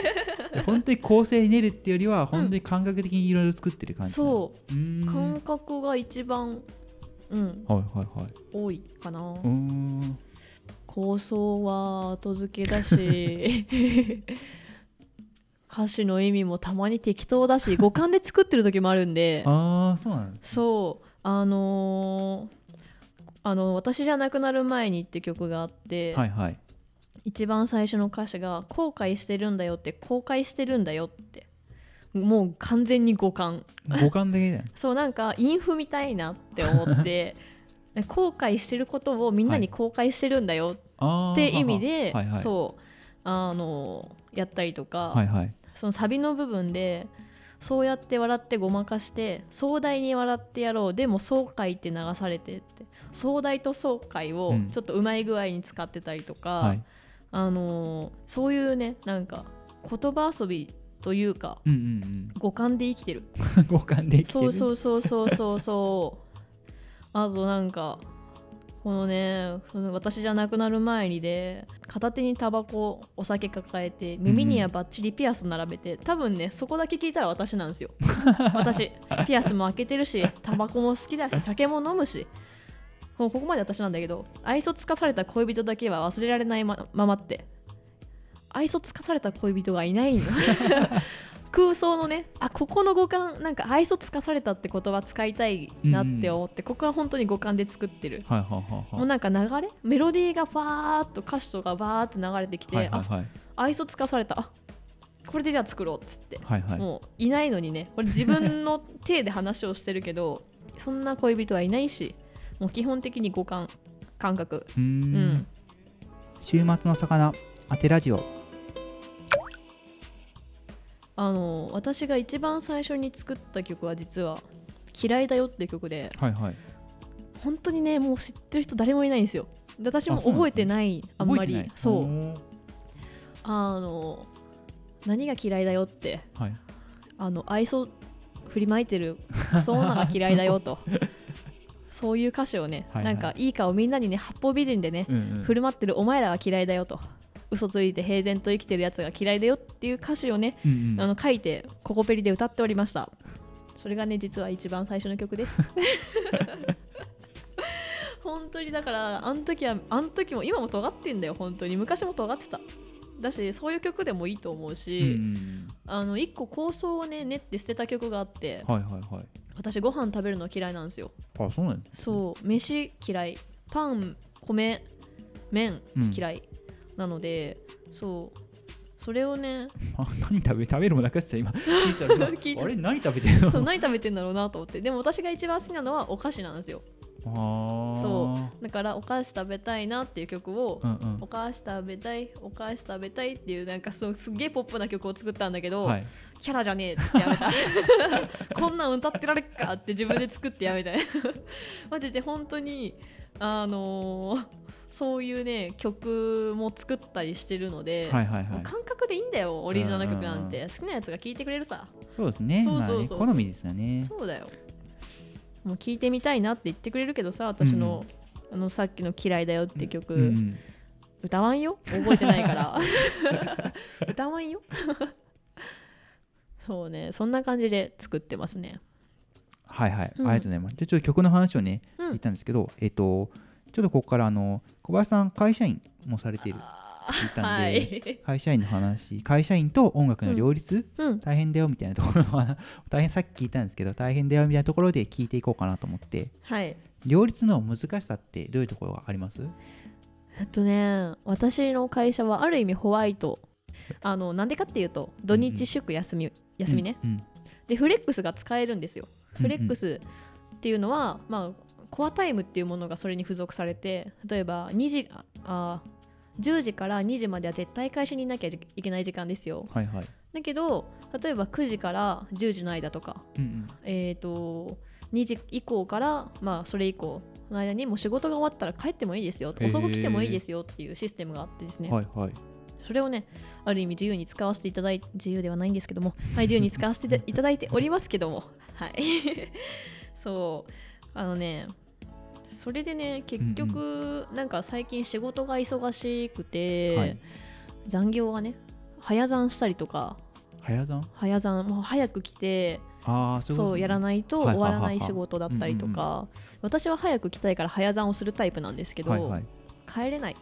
Speaker 1: 本当に構成練るっていうよりは本当に感覚的にいろいろ作ってる感じ
Speaker 3: そう。
Speaker 1: うーん。
Speaker 3: 感覚が一番うん。
Speaker 1: はいはいはい。
Speaker 3: 多いかな。
Speaker 1: うーん
Speaker 3: 構想は後付けだし 歌詞の意味もたまに適当だし五感で作ってる時もあるんで。
Speaker 1: ああそうなんです
Speaker 3: そうあのーあの私じゃなくなる前にって曲があって、
Speaker 1: はいはい。
Speaker 3: 一番最初の歌詞が後悔してるんだよって後悔してるんだよってもう完全に五感。
Speaker 1: 五感的だよね。
Speaker 3: そうなんかインフみたいなって思って後悔してることをみんなに公開してるんだよって意味で、
Speaker 1: はいはい。
Speaker 3: そうあのやったりとか、
Speaker 1: はいはい。
Speaker 3: そのサビの部分でそうやって笑ってごまかして壮大に笑ってやろうでも爽快って流されてって壮大と爽快を
Speaker 1: うん。
Speaker 3: ちょっとうまい具合に使ってたりとか、
Speaker 1: はい。
Speaker 3: あのそういうねなんか言葉遊びというか
Speaker 1: うんうん
Speaker 3: 五感で生きてる。
Speaker 1: う ん五感で生きてる。
Speaker 3: そうそうそうそうそうそうあとなんかこのねその私じゃなくなる前にで片手にタバコお酒抱えて耳にはバッチリピアス並べて、多分ねそこだけ聞いたら私なんですよ。私。ピアスも開けてるしタバコも好きだし酒も飲むし。もうここまで私なんだけど愛想つかされた恋人だけは忘れられないまままって。愛想つかされた恋人がいないの 空想のねあここの五感なんか愛想つかされたって言葉使いたいなって思って、ここは本当に五感で作ってる。
Speaker 1: はいはいはいはい。
Speaker 3: もうなんか流れ？メロディーがバーっと歌詞とかバーって流れてきて、あ
Speaker 1: はいはいはい。
Speaker 3: 愛想つかされた。あこれでじゃあ作ろうっつって、
Speaker 1: はいはい。
Speaker 3: もういないのにね。これ自分の手で話をしてるけど そんな恋人はいないしもう基本的に五感感覚。
Speaker 1: う
Speaker 3: ん。ん。
Speaker 1: 週末の魚当てラジオ
Speaker 3: あの私が一番最初に作った曲は実は「嫌いだよ」っていう曲で
Speaker 1: はいはい。
Speaker 3: 本当にねもう知ってる人誰もいないんですよ。で私も覚えてないあんまり。そう。あの何が嫌いだよって。
Speaker 1: はい。
Speaker 3: あの愛想振りまいてるクソ女が嫌いだよと。そういう歌詞をね、
Speaker 1: はいはい。
Speaker 3: なんかいい顔みんなにね八方美人でね、
Speaker 1: うんうん。
Speaker 3: 振る舞ってるお前らが嫌いだよと嘘ついて平然と生きてるやつが嫌いだよっていう歌詞をね、
Speaker 1: うんうん。
Speaker 3: あの書いてココペリで歌っておりました。それがね実は一番最初の曲です。本当にだからあの時はあの時も今も尖ってんだよ本当に。昔も尖ってた。だしそういう曲でもいいと思う
Speaker 1: うん
Speaker 3: し、
Speaker 1: うんうん。
Speaker 3: あの一個構想をね練って捨てた曲があって
Speaker 1: はいはいはい。
Speaker 3: 私ご飯食べるの嫌いなんですよ。
Speaker 1: あそうなんです
Speaker 3: そう飯嫌い。パン米麺
Speaker 1: うん。
Speaker 3: 嫌いなので、そう。それをね
Speaker 1: あ 何食べ食べるもなくなってた今。聞いたら今。
Speaker 3: 聞いた。
Speaker 1: あれ？何食べてるの？
Speaker 3: そう何食べてんだろうなと思って。でも私が一番好きなのはお菓子なんですよ。そだからお菓子食べたいなっていう曲を、
Speaker 1: うんうん。
Speaker 3: お菓子食べたいお菓子食べたいっていうなんかそうすっげえポップな曲を作ったんだけど、
Speaker 1: はい。
Speaker 3: キャラじゃねえってやめた。こんなん歌ってられっかって自分で作ってやめた。マジで本当にあのーそういうね曲も作ったりしてるので、
Speaker 1: はいはいはい。
Speaker 3: 感覚でいいんだよオリジナルの曲なん
Speaker 1: うん
Speaker 3: て好きなやつが聴いてくれるさ。
Speaker 1: そうですね。
Speaker 3: そうそうそう
Speaker 1: まあね好みですよね。
Speaker 3: そうだよ。もう聴いてみたいなって言ってくれるけどさ私の、あのさっきの「嫌いだよ」って曲、
Speaker 1: うんうん。
Speaker 3: 歌わんよ？覚えてないから。歌わんよ？そうね。そんな感じで作ってますね。
Speaker 1: はいはい、
Speaker 3: うん。
Speaker 1: ありがとうございます。じゃあちょっと曲の話をね、
Speaker 3: うん。
Speaker 1: 言ったんですけど、えっ、と、ちょっとここからあの小林さん、会社員もされている聞いたんで、
Speaker 3: はい。
Speaker 1: 会社員の話、会社員と音楽の両立、
Speaker 3: うん。
Speaker 1: 大変だよみたいなところの話 大変さっき聞いたんですけど、大変だよみたいなところで聞いていこうかなと思って、
Speaker 3: はい。
Speaker 1: 両立の難しさってどういうところがあります？
Speaker 3: えっとね私の会社はある意味ホワイト。あのなんでかっていうと土日祝休み、休みね、
Speaker 1: うんうん。
Speaker 3: でフレックスが使えるんですよ。
Speaker 1: うんうん。
Speaker 3: フレックスっていうのは、まあコアタイムっていうものがそれに付属されて例えば2時ああ10時から2時までは絶対会社にいなきゃいけない時間ですよ。
Speaker 1: はいはい。
Speaker 3: だけど例えば9時から10時の間とか
Speaker 1: うんうん。
Speaker 3: えー、と2時以降から、まあ、それ以降の間にもう仕事が終わったら帰ってもいいですよ。
Speaker 1: へー。
Speaker 3: 遅く来てもいいですよっていうシステムがあってですね、
Speaker 1: はいはい。
Speaker 3: それをねある意味自由に使わせていただいて自由ではないんですけども、はい、自由に使わせていただいておりますけどもはい。そうあのねそれでね結局、なんか最近仕事が忙しくて、
Speaker 1: はい。
Speaker 3: 残業がね早残したりとか
Speaker 1: 早算
Speaker 3: 早残もう早く来て
Speaker 1: ああ、そう
Speaker 3: そうやらないと
Speaker 1: はい
Speaker 3: 終わらない
Speaker 1: ははは
Speaker 3: 仕事だったりと
Speaker 1: うんうん。
Speaker 3: か私は早く来たいから早残をするタイプなんですけど、
Speaker 1: はいはい。
Speaker 3: 帰れない。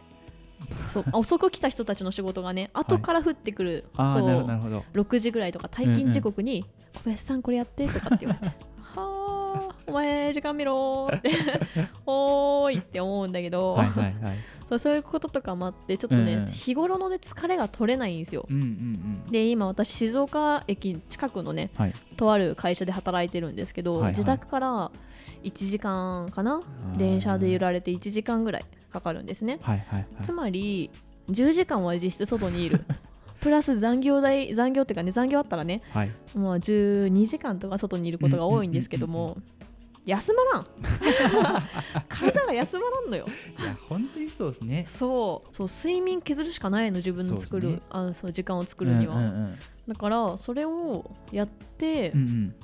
Speaker 3: そうあ 遅く来た人たちの仕事がね後から降ってくる、
Speaker 1: ああ、
Speaker 3: そう
Speaker 1: なるほどなるほど。
Speaker 3: 6時ぐらいとか退勤時刻に「小林さんこれやって」とかって言われて「はあお前時間見ろ」って「おーい」って思うんだけど、
Speaker 1: はいはいはい。
Speaker 3: そうそういうこととかもあってちょっとね、
Speaker 1: うんうん
Speaker 3: 日頃のね疲れが取れないんですよ。
Speaker 1: うんうんうん。
Speaker 3: で今私静岡駅近くのね
Speaker 1: はい。
Speaker 3: とある会社で働いてるんですけど、
Speaker 1: はいはい
Speaker 3: 自宅から1時間かな電車で揺られて1時間ぐらいかかるんですね、
Speaker 1: はいはいはい。
Speaker 3: つまり10時間は実質外にいる プラス残業代残業っていうかね残業あったらね
Speaker 1: はい。
Speaker 3: もう12時間とか外にいることが多いんですけども休まらん 体が休まらんのよ
Speaker 1: いや、本当にそうですね。
Speaker 3: そうそう睡眠削るしかないの自分の作る、
Speaker 1: ね
Speaker 3: あそう時間を作るには、
Speaker 1: うんうん
Speaker 3: だからそれをやって、
Speaker 1: うん。うんうん。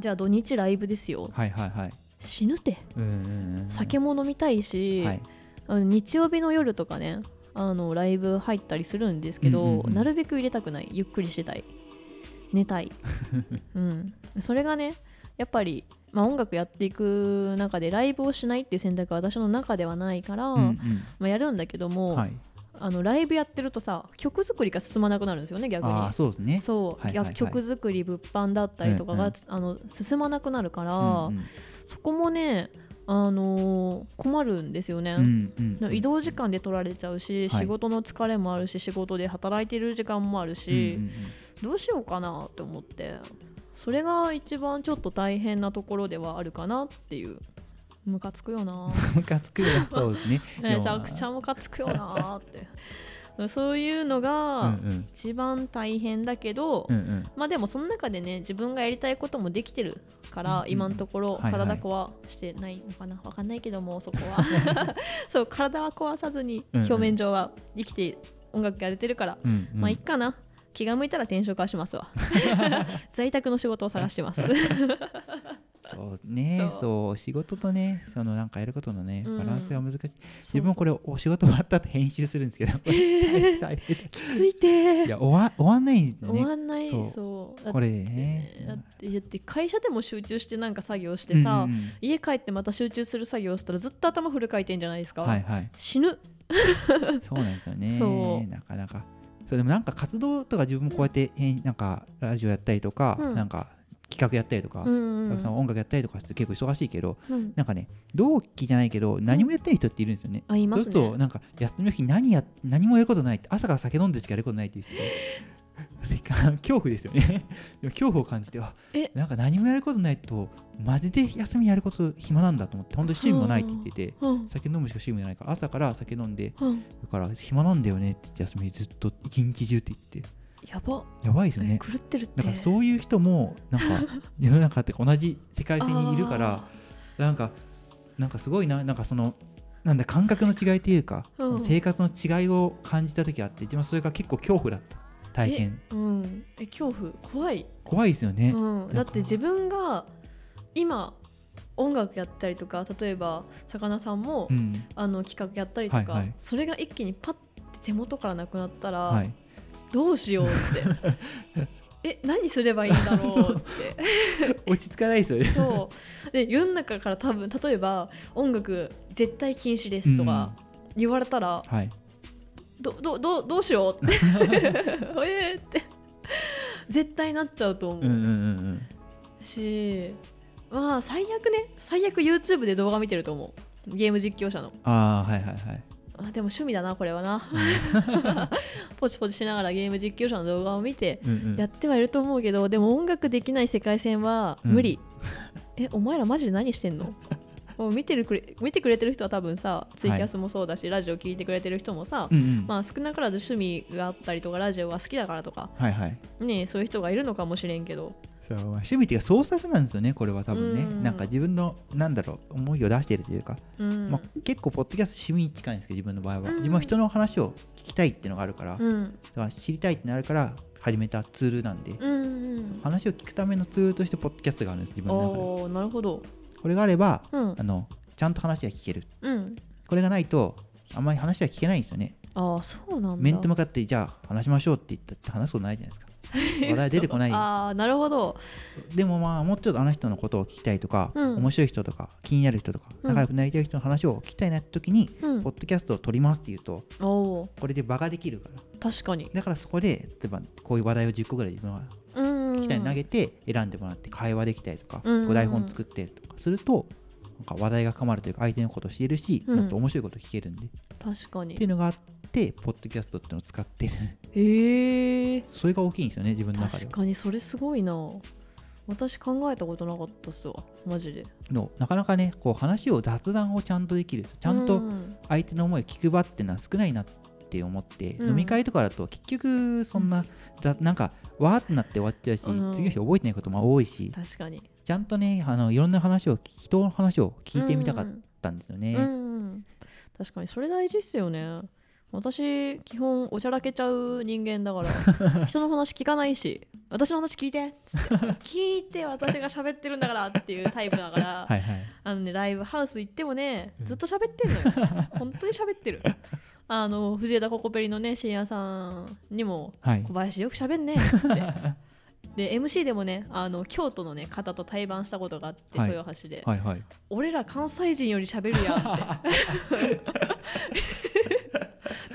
Speaker 3: じゃあ土日ライブですよ
Speaker 1: はいはいはい。
Speaker 3: 死ぬて
Speaker 1: うんうんうん。
Speaker 3: 酒も飲みたいし、
Speaker 1: はい。
Speaker 3: あの日曜日の夜とかねあのライブ入ったりするんですけど、
Speaker 1: うんうんうん
Speaker 3: なるべく入れたくないゆっくりしてたい寝たい、うん、それがねやっぱり、まあ、音楽やっていく中でライブをしないっていう選択は私の中ではないから、
Speaker 1: うんうん。
Speaker 3: まあ、やるんだけども、
Speaker 1: はい。
Speaker 3: あのライブやってるとさ曲作りが進まなくなるんですよね逆に
Speaker 1: そうですね。
Speaker 3: そう、
Speaker 1: はいはいはい
Speaker 3: 楽曲作り物販だったりとかが、
Speaker 1: うんうん
Speaker 3: あの進まなくなるから、
Speaker 1: うんうん
Speaker 3: そこもね、あのー困るんですよね、
Speaker 1: うんうんうん。
Speaker 3: 移動時間で取られちゃうし、
Speaker 1: はい
Speaker 3: 仕事の疲れもあるし仕事で働いてる時間もあるし、
Speaker 1: うんうん
Speaker 3: どうしようかなって思ってそれが一番ちょっと大変なところではあるかなっていう。ムカつくよな。
Speaker 1: うん。ムカつくよ。そうですね。
Speaker 3: めちゃくちゃムカつくよなって。そういうの
Speaker 1: うん
Speaker 3: が
Speaker 1: うん。
Speaker 3: 一番大変だけど、
Speaker 1: うんうん。
Speaker 3: まあでもその中でね自分がやりたいこともできてるから、
Speaker 1: うんうん。
Speaker 3: 今のところ
Speaker 1: はいはい
Speaker 3: 体壊してないのかな、わかんないけどもそこは。そう体は壊さずに表面上は生きて音楽やれてるから、
Speaker 1: うんうん。
Speaker 3: まあいっかな気が向いたら転職はしますわ。在宅の仕事を探してます。
Speaker 1: そうね
Speaker 3: そう。
Speaker 1: 仕事とねそのなんかやることのね
Speaker 3: うん。
Speaker 1: バランスが難しい、
Speaker 3: そう。
Speaker 1: 自分もこれお仕事終わった後編集するんですけど これ大変。
Speaker 3: きついて。
Speaker 1: いや終わ終わんないんですよ
Speaker 3: 終
Speaker 1: ね
Speaker 3: わんない
Speaker 1: そう。これね。
Speaker 3: だって会社でも集中してなんか作業してさ、
Speaker 1: うんうんうん。
Speaker 3: 家帰ってまた集中する作業をしたらずっと頭フル回転じゃないですか、
Speaker 1: はいはい。
Speaker 3: 死ぬ。
Speaker 1: そうなんですよね。
Speaker 3: そう。
Speaker 1: なかなかそうでもなんか活動とか自分もこうやって編なんかラジオやったりとか、
Speaker 3: うん。
Speaker 1: なんか企画やったりとか、
Speaker 3: うんうん
Speaker 1: お客さん音楽やったりとかして結構忙しいけど
Speaker 3: うん。
Speaker 1: なんかね同期じゃないけど何もやってる人っているんですよね、
Speaker 3: あいますね。
Speaker 1: そうするとなんか休みの日何や何もやることないって朝から酒飲んでしかやることないっていう人 恐怖ですよね。恐怖を感じてあ
Speaker 3: え？
Speaker 1: なんか何もやることないとマジで休みやること暇なんだと思って本当に趣味もないって言ってて
Speaker 3: うん。
Speaker 1: 酒飲むしか趣味がないから朝から酒飲んで
Speaker 3: うん。
Speaker 1: だから暇なんだよねって言って休みずっと一日中って言って。
Speaker 3: やば。
Speaker 1: やばいですよ
Speaker 3: え
Speaker 1: ね
Speaker 3: 狂ってるって。
Speaker 1: だからそういう人もなんか 世の中って同じ世界線にいるからなんかなんかすごいななんかそのなんだ感覚の違いっていうか、
Speaker 3: うん。
Speaker 1: 生活の違いを感じた時あって一番それが結構恐怖だった体験。
Speaker 3: あーうん。え恐怖。怖い、
Speaker 1: 怖いですよね、
Speaker 3: うん、だって自分が今音楽やったりとか例えば魚さんも、
Speaker 1: うん。
Speaker 3: あの企画やったりとか、
Speaker 1: はいはい。
Speaker 3: それが一気にパッて手元からなくなったら、
Speaker 1: はい、
Speaker 3: どうしようって。え何すればいいんだろうって。
Speaker 1: 落ち着かないですよね。
Speaker 3: そう。で世の中から多分例えば音楽絶対禁止ですとか言われたら、
Speaker 1: はい
Speaker 3: どどどどうしようって。えーって。絶対なっちゃうと思う、
Speaker 1: うんうんうんうん。
Speaker 3: しまあ最悪ね。最悪 YouTube で動画見てると思う。ゲーム実況者の。
Speaker 1: ああはいはいはい。
Speaker 3: あでも趣味だなこれはな。ポチポチしながらゲーム実況者の動画を見て
Speaker 1: うんうん。
Speaker 3: やってはいると思うけどでも音楽できない世界線は無理、えお前らマジで何してんの？もう見てるくれ見てくれてる人は多分さツイキャスもそうだし、ラジオ聞いてくれてる人もさ、
Speaker 1: うんうん。
Speaker 3: まあ少なからず趣味があったりとかラジオが好きだからとか
Speaker 1: はいはい。
Speaker 3: ねそういう人がいるのかもしれんけど。
Speaker 1: そうまあ趣味っていうか創作なんですよねこれは多分ね。
Speaker 3: うん。
Speaker 1: なんか自分のなんだろう思いを出してるというか、
Speaker 3: うん、
Speaker 1: まあ、結構ポッドキャスト趣味に近いんですけど自分の場合は、
Speaker 3: うん。
Speaker 1: 自分は人の話を聞きたいっていうのがあるから、だ
Speaker 3: うん。
Speaker 1: から知りたいってなるから始めたツールなんで、
Speaker 3: うんうん
Speaker 1: 話を聞くためのツールとしてポッドキャストがあるんです自分の中で。
Speaker 3: なるほど
Speaker 1: これがあれば
Speaker 3: うん。
Speaker 1: あのちゃんと話が聞ける。
Speaker 3: うん。
Speaker 1: これがないとあんまり話は聞けないんですよね。
Speaker 3: ああそうなんだ。
Speaker 1: 面と向かってじゃあ話しましょうって言ったって話すことないじゃないですか。話題出てこない。
Speaker 3: ああなるほど。
Speaker 1: でもまあもうちょっとあの人のことを聞きたいとか、
Speaker 3: うん。
Speaker 1: 面白い人とか気になる人とか
Speaker 3: うん。
Speaker 1: 仲良くなりたい人の話を聞きたいなって時に、
Speaker 3: うん。
Speaker 1: ポッドキャストを撮りますって言うとこれで場ができるから。
Speaker 3: 確かに。
Speaker 1: だからそこで例えばこういう話題を10個ぐらい自分は
Speaker 3: うん。
Speaker 1: 聞きたいに投げて選ん。でもらって会話できたりとか、
Speaker 3: うん
Speaker 1: こう台本作ってとかするとなんか話題が深まるというか相手のことを知れるし、
Speaker 3: うん
Speaker 1: もっと面白いこと聞けるんで、
Speaker 3: 確かに
Speaker 1: っていうのがあってポッドキャストっていうのを使ってる
Speaker 3: へえ
Speaker 1: それが大きいんですよね自分の中で
Speaker 3: 確
Speaker 1: は
Speaker 3: かにそれすごいな私考えたことなかったっすわマジで
Speaker 1: のなかなかねこう話を雑談をちゃんとできるちゃんと
Speaker 3: うん
Speaker 1: 相手の思いを聞く場っていうのは少ないなって思って、
Speaker 3: うん。
Speaker 1: 飲み会とかだと結局そんな、ざなんかわーってなって終わっちゃうし、
Speaker 3: うん。
Speaker 1: 次の日覚えてないことも多いし
Speaker 3: 確かに。
Speaker 1: ちゃんとねあのいろんな話を人の話を聞いてみたかっ
Speaker 3: うん
Speaker 1: たんですよね。
Speaker 3: うん確かにそれ大事っすよね。私基本おちゃらけちゃう人間だから 人の話聞かないし私の話聞いてっつって。聞いて私が喋ってるんだからっていうタイプだから、
Speaker 1: はいはい。
Speaker 3: あのねライブハウス行ってもねずっと喋ってんのよ。本当に喋ってるあの藤枝ココペリのね深夜さんにも
Speaker 1: はい。
Speaker 3: 小林よく喋んね って。で MC でもねあの京都のね方と対バンしたことがあって、
Speaker 1: はい。
Speaker 3: 豊橋で、
Speaker 1: はいはい。
Speaker 3: 俺ら関西人より喋るやんって。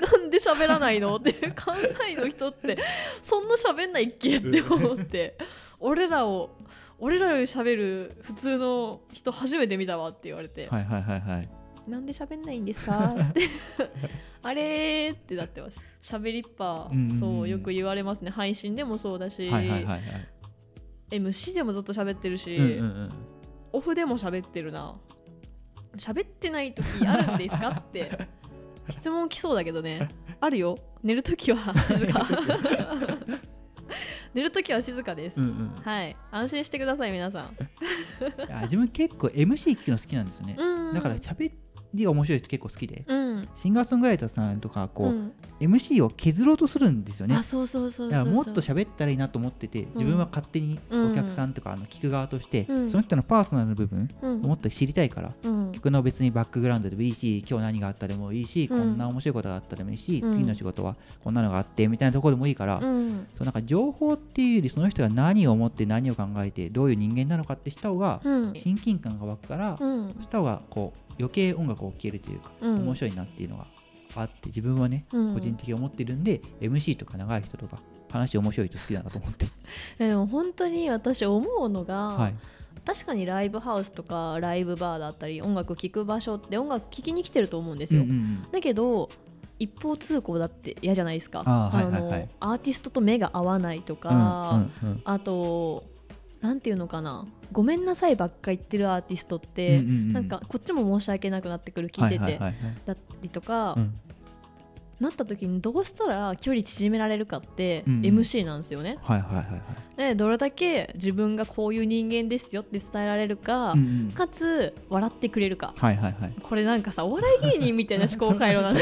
Speaker 3: なんで喋らないのって関西の人ってそんな喋んないっけって思って。俺らを俺らより喋る普通の人初めて見たわって言われて、
Speaker 1: はいはいはいはい
Speaker 3: なんで喋んないんですか？って。あれーってなってました。喋りっぱ、
Speaker 1: うんうんうん。
Speaker 3: そうよく言われますね。配信でもそうだし、
Speaker 1: はいはいはいはい。
Speaker 3: MC でもずっと喋ってるし、
Speaker 1: うんうんうん。
Speaker 3: オフでも喋ってるな。喋ってない時あるんですか？って。質問来そうだけどね。あるよ。寝るときは静か。寝るときは静かです、
Speaker 1: うんうん。
Speaker 3: はい。安心してください皆さん。
Speaker 1: 自分結構 MC 聞くの好きなんですよね、
Speaker 3: うん
Speaker 1: だから喋りが面白い人結構好きで、
Speaker 3: うん。
Speaker 1: シンガーソングライターさんとかこう、
Speaker 3: うん。
Speaker 1: MC を削ろうとするんですよね。
Speaker 3: あそうそうそうそう
Speaker 1: だからもっと喋ったらいいなと思ってて自分は勝手にお客さんとかあの聞く側として、
Speaker 3: うん
Speaker 1: その人のパーソナルな部分
Speaker 3: うん。
Speaker 1: をもっと知りたいから、
Speaker 3: うん。
Speaker 1: 曲の別にバックグラウンドでもいいし今日何があったでもいいし、
Speaker 3: うん。
Speaker 1: こんな面白いことがあったでもいいし、
Speaker 3: うん。
Speaker 1: 次の仕事はこんなのがあってみたいなところでもいいから、
Speaker 3: うん。
Speaker 1: そうなんか情報っていうよりその人が何を思って何を考えてどういう人間なのかってした方が
Speaker 3: うん。
Speaker 1: 親近感が湧くから、した方がこう余計音楽を聴けるというか、
Speaker 3: うん。
Speaker 1: 面白いなっていうのがあって自分はね、
Speaker 3: うん。
Speaker 1: 個人的に思ってるんで MC とか長い人とか話面白い人好きだなと思って、
Speaker 3: えでも本当に私思うのが、
Speaker 1: はい、
Speaker 3: 確かにライブハウスとかライブバーだったり音楽聴く場所って音楽聴きに来てると思うんですよ、
Speaker 1: うんうんうん。
Speaker 3: だけど一方通行だって嫌じゃないですか。
Speaker 1: あーはいはい
Speaker 3: の
Speaker 1: はい。
Speaker 3: アーティストと目が合わないとか、
Speaker 1: うんうんうん。
Speaker 3: あとなんていうのかな？ごめんなさいばっか言ってるアーティストって、
Speaker 1: うんうんうん。
Speaker 3: なんかこっちも申し訳なくなってくる聞いてて、
Speaker 1: はいはいはいはい。
Speaker 3: だったりとか、
Speaker 1: うん。
Speaker 3: なった時にどうしたら距離縮められるかって
Speaker 1: うん。うん
Speaker 3: MC なんですよね、
Speaker 1: はいはいはいはい。
Speaker 3: でどれだけ自分がこういう人間ですよって伝えられるか、
Speaker 1: うんうん。
Speaker 3: かつ笑ってくれるか。
Speaker 1: はいはいはい。
Speaker 3: これなんかさお笑い芸人みたいな思考回路なんで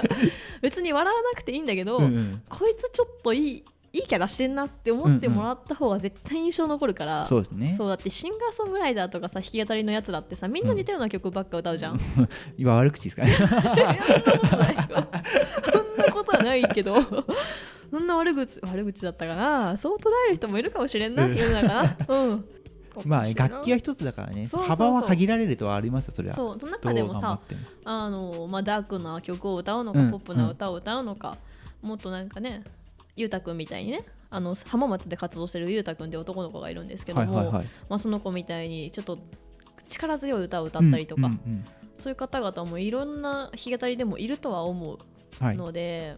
Speaker 3: 別に笑わなくていいんだけど、
Speaker 1: うんうん。
Speaker 3: こいつちょっといいいいキャラしてんなって思ってもらった方が絶対印象残るから、
Speaker 1: そうですね。
Speaker 3: そうだってシンガーソングライターとかさ弾き語りのやつらってさみんな似たような曲ばっか歌うじゃん、
Speaker 1: 今悪口ですかね。
Speaker 3: そんなことはないけど。そんな悪口悪口だったかな。そう捉える人もいるかもしれんな。
Speaker 1: うん。
Speaker 3: 世の中な。うん。
Speaker 1: まあ楽器は一つだからね。幅は限られるとはありますよそれは。
Speaker 3: そう。その中でも。さあの、まあ、ダークな曲を歌うのか、
Speaker 1: うん。
Speaker 3: ポップな歌を歌うのか、もっとなんかねゆうたくんみたいにねあの浜松で活動してるゆうたくんって男の子がいるんですけども、
Speaker 1: はいはいはい。
Speaker 3: まあ、その子みたいにちょっと力強い歌を歌ったりとか、
Speaker 1: うんうんうん。
Speaker 3: そういう方々もいろんな弾き語りでもいるとは思う
Speaker 1: はい。
Speaker 3: ので、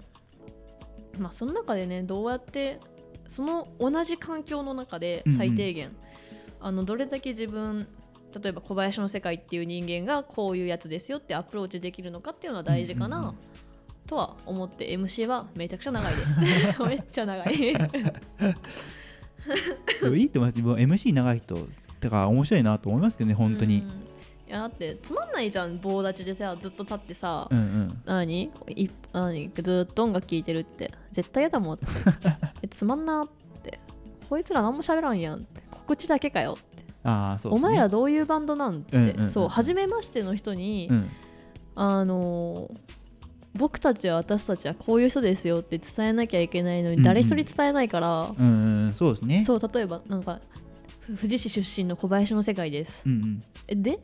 Speaker 3: まあその中でねどうやってその同じ環境の中で最低限、あのどれだけ自分例えば小林の世界っていう人間がこういうやつですよってアプローチできるのかっていうのは大事かな、
Speaker 1: うんうんうん
Speaker 3: とは思って MC はめちゃくちゃ長いです。めっちゃ長い。
Speaker 1: でもいいと思います。自分 MC 長い人だから面白いなと思いますけどね本当に。
Speaker 3: うん。いやだってつまんないじゃん棒立ちでさずっと立ってさ、
Speaker 1: うんうん。
Speaker 3: 何？い何？ずっと音楽聴いてるって。絶対嫌だもん私。えつまんなって。こいつら何も喋らんやんって。告知だけかよって、
Speaker 1: ああそうね。
Speaker 3: お前らどういうバンドなんって、
Speaker 1: うんうんうん。
Speaker 3: そう初めましての人に、
Speaker 1: うん。
Speaker 3: あのー僕たちは私たちはこういう人ですよって伝えなきゃいけないの
Speaker 1: うんうん。
Speaker 3: に誰一人伝えないから、
Speaker 1: うんうんそうですね。
Speaker 3: そう例えばなんかふ富士市出身の小林の世界です。
Speaker 1: うんうん。
Speaker 3: えで？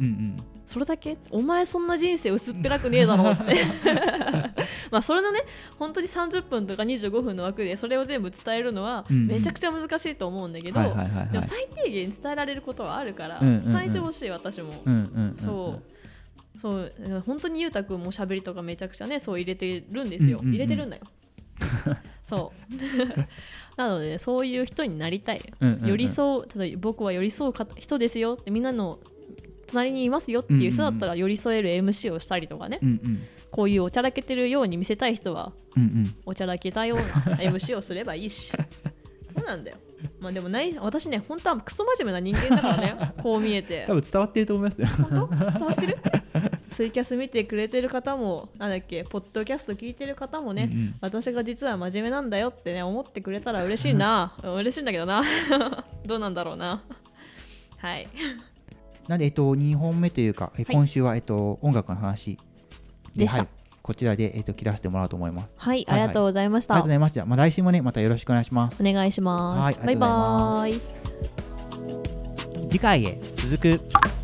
Speaker 1: うんうん。
Speaker 3: それだけ？お前そんな人生薄っぺらくねえだろって。まあそれのね本当に30分とか25分の枠でそれを全部伝えるのは
Speaker 1: うんうん。
Speaker 3: めちゃくちゃ難しいと思うんだけど、でも最低限伝えられることはあるから
Speaker 1: うんうんうん。
Speaker 3: 伝えてほしい私も、
Speaker 1: うんうんうん。
Speaker 3: そうそう本当にゆうたくんも喋りとかめちゃくちゃねそう入れてるんですよ、
Speaker 1: うんうんうん。
Speaker 3: 入れてるんだよ。そう。なのでそういう人になりたい、
Speaker 1: うんうんうん。
Speaker 3: 寄り添うただ僕は寄り添うか人ですよってみんなの隣にいますよっていう人だったら寄り添える MC をしたりとかね、
Speaker 1: うんうん。
Speaker 3: こういうおちゃらけてるように見せたい人は
Speaker 1: うんうん。
Speaker 3: おちゃらけたような MC をすればいいし。そうなんだよまあでもない私ね本当はクソ真面目な人間だからね こう見えて。
Speaker 1: 多分伝わってると思いますよ。
Speaker 3: 本当？伝わってる？ツイキャス見てくれてる方もなんだっけポッドキャスト聞いてる方もね、
Speaker 1: うんうん。
Speaker 3: 私が実は真面目なんだよってね思ってくれたら嬉しいな。う ん嬉しいんだけどな。どうなんだろうな。はい。
Speaker 1: なんで、えっと、2本目というか、え今週は、えっと、音楽の話
Speaker 3: でした。
Speaker 1: はい、こちらで、えっと、切らせてもらおうと思います。
Speaker 3: はい、
Speaker 1: はい
Speaker 3: ありがとうございました、
Speaker 1: ありがとうございます。じゃあ、まあ、来週もね、またよろしくお願いします。
Speaker 3: お願いします、
Speaker 1: はい
Speaker 3: バイバーイ
Speaker 1: 次回へ続く。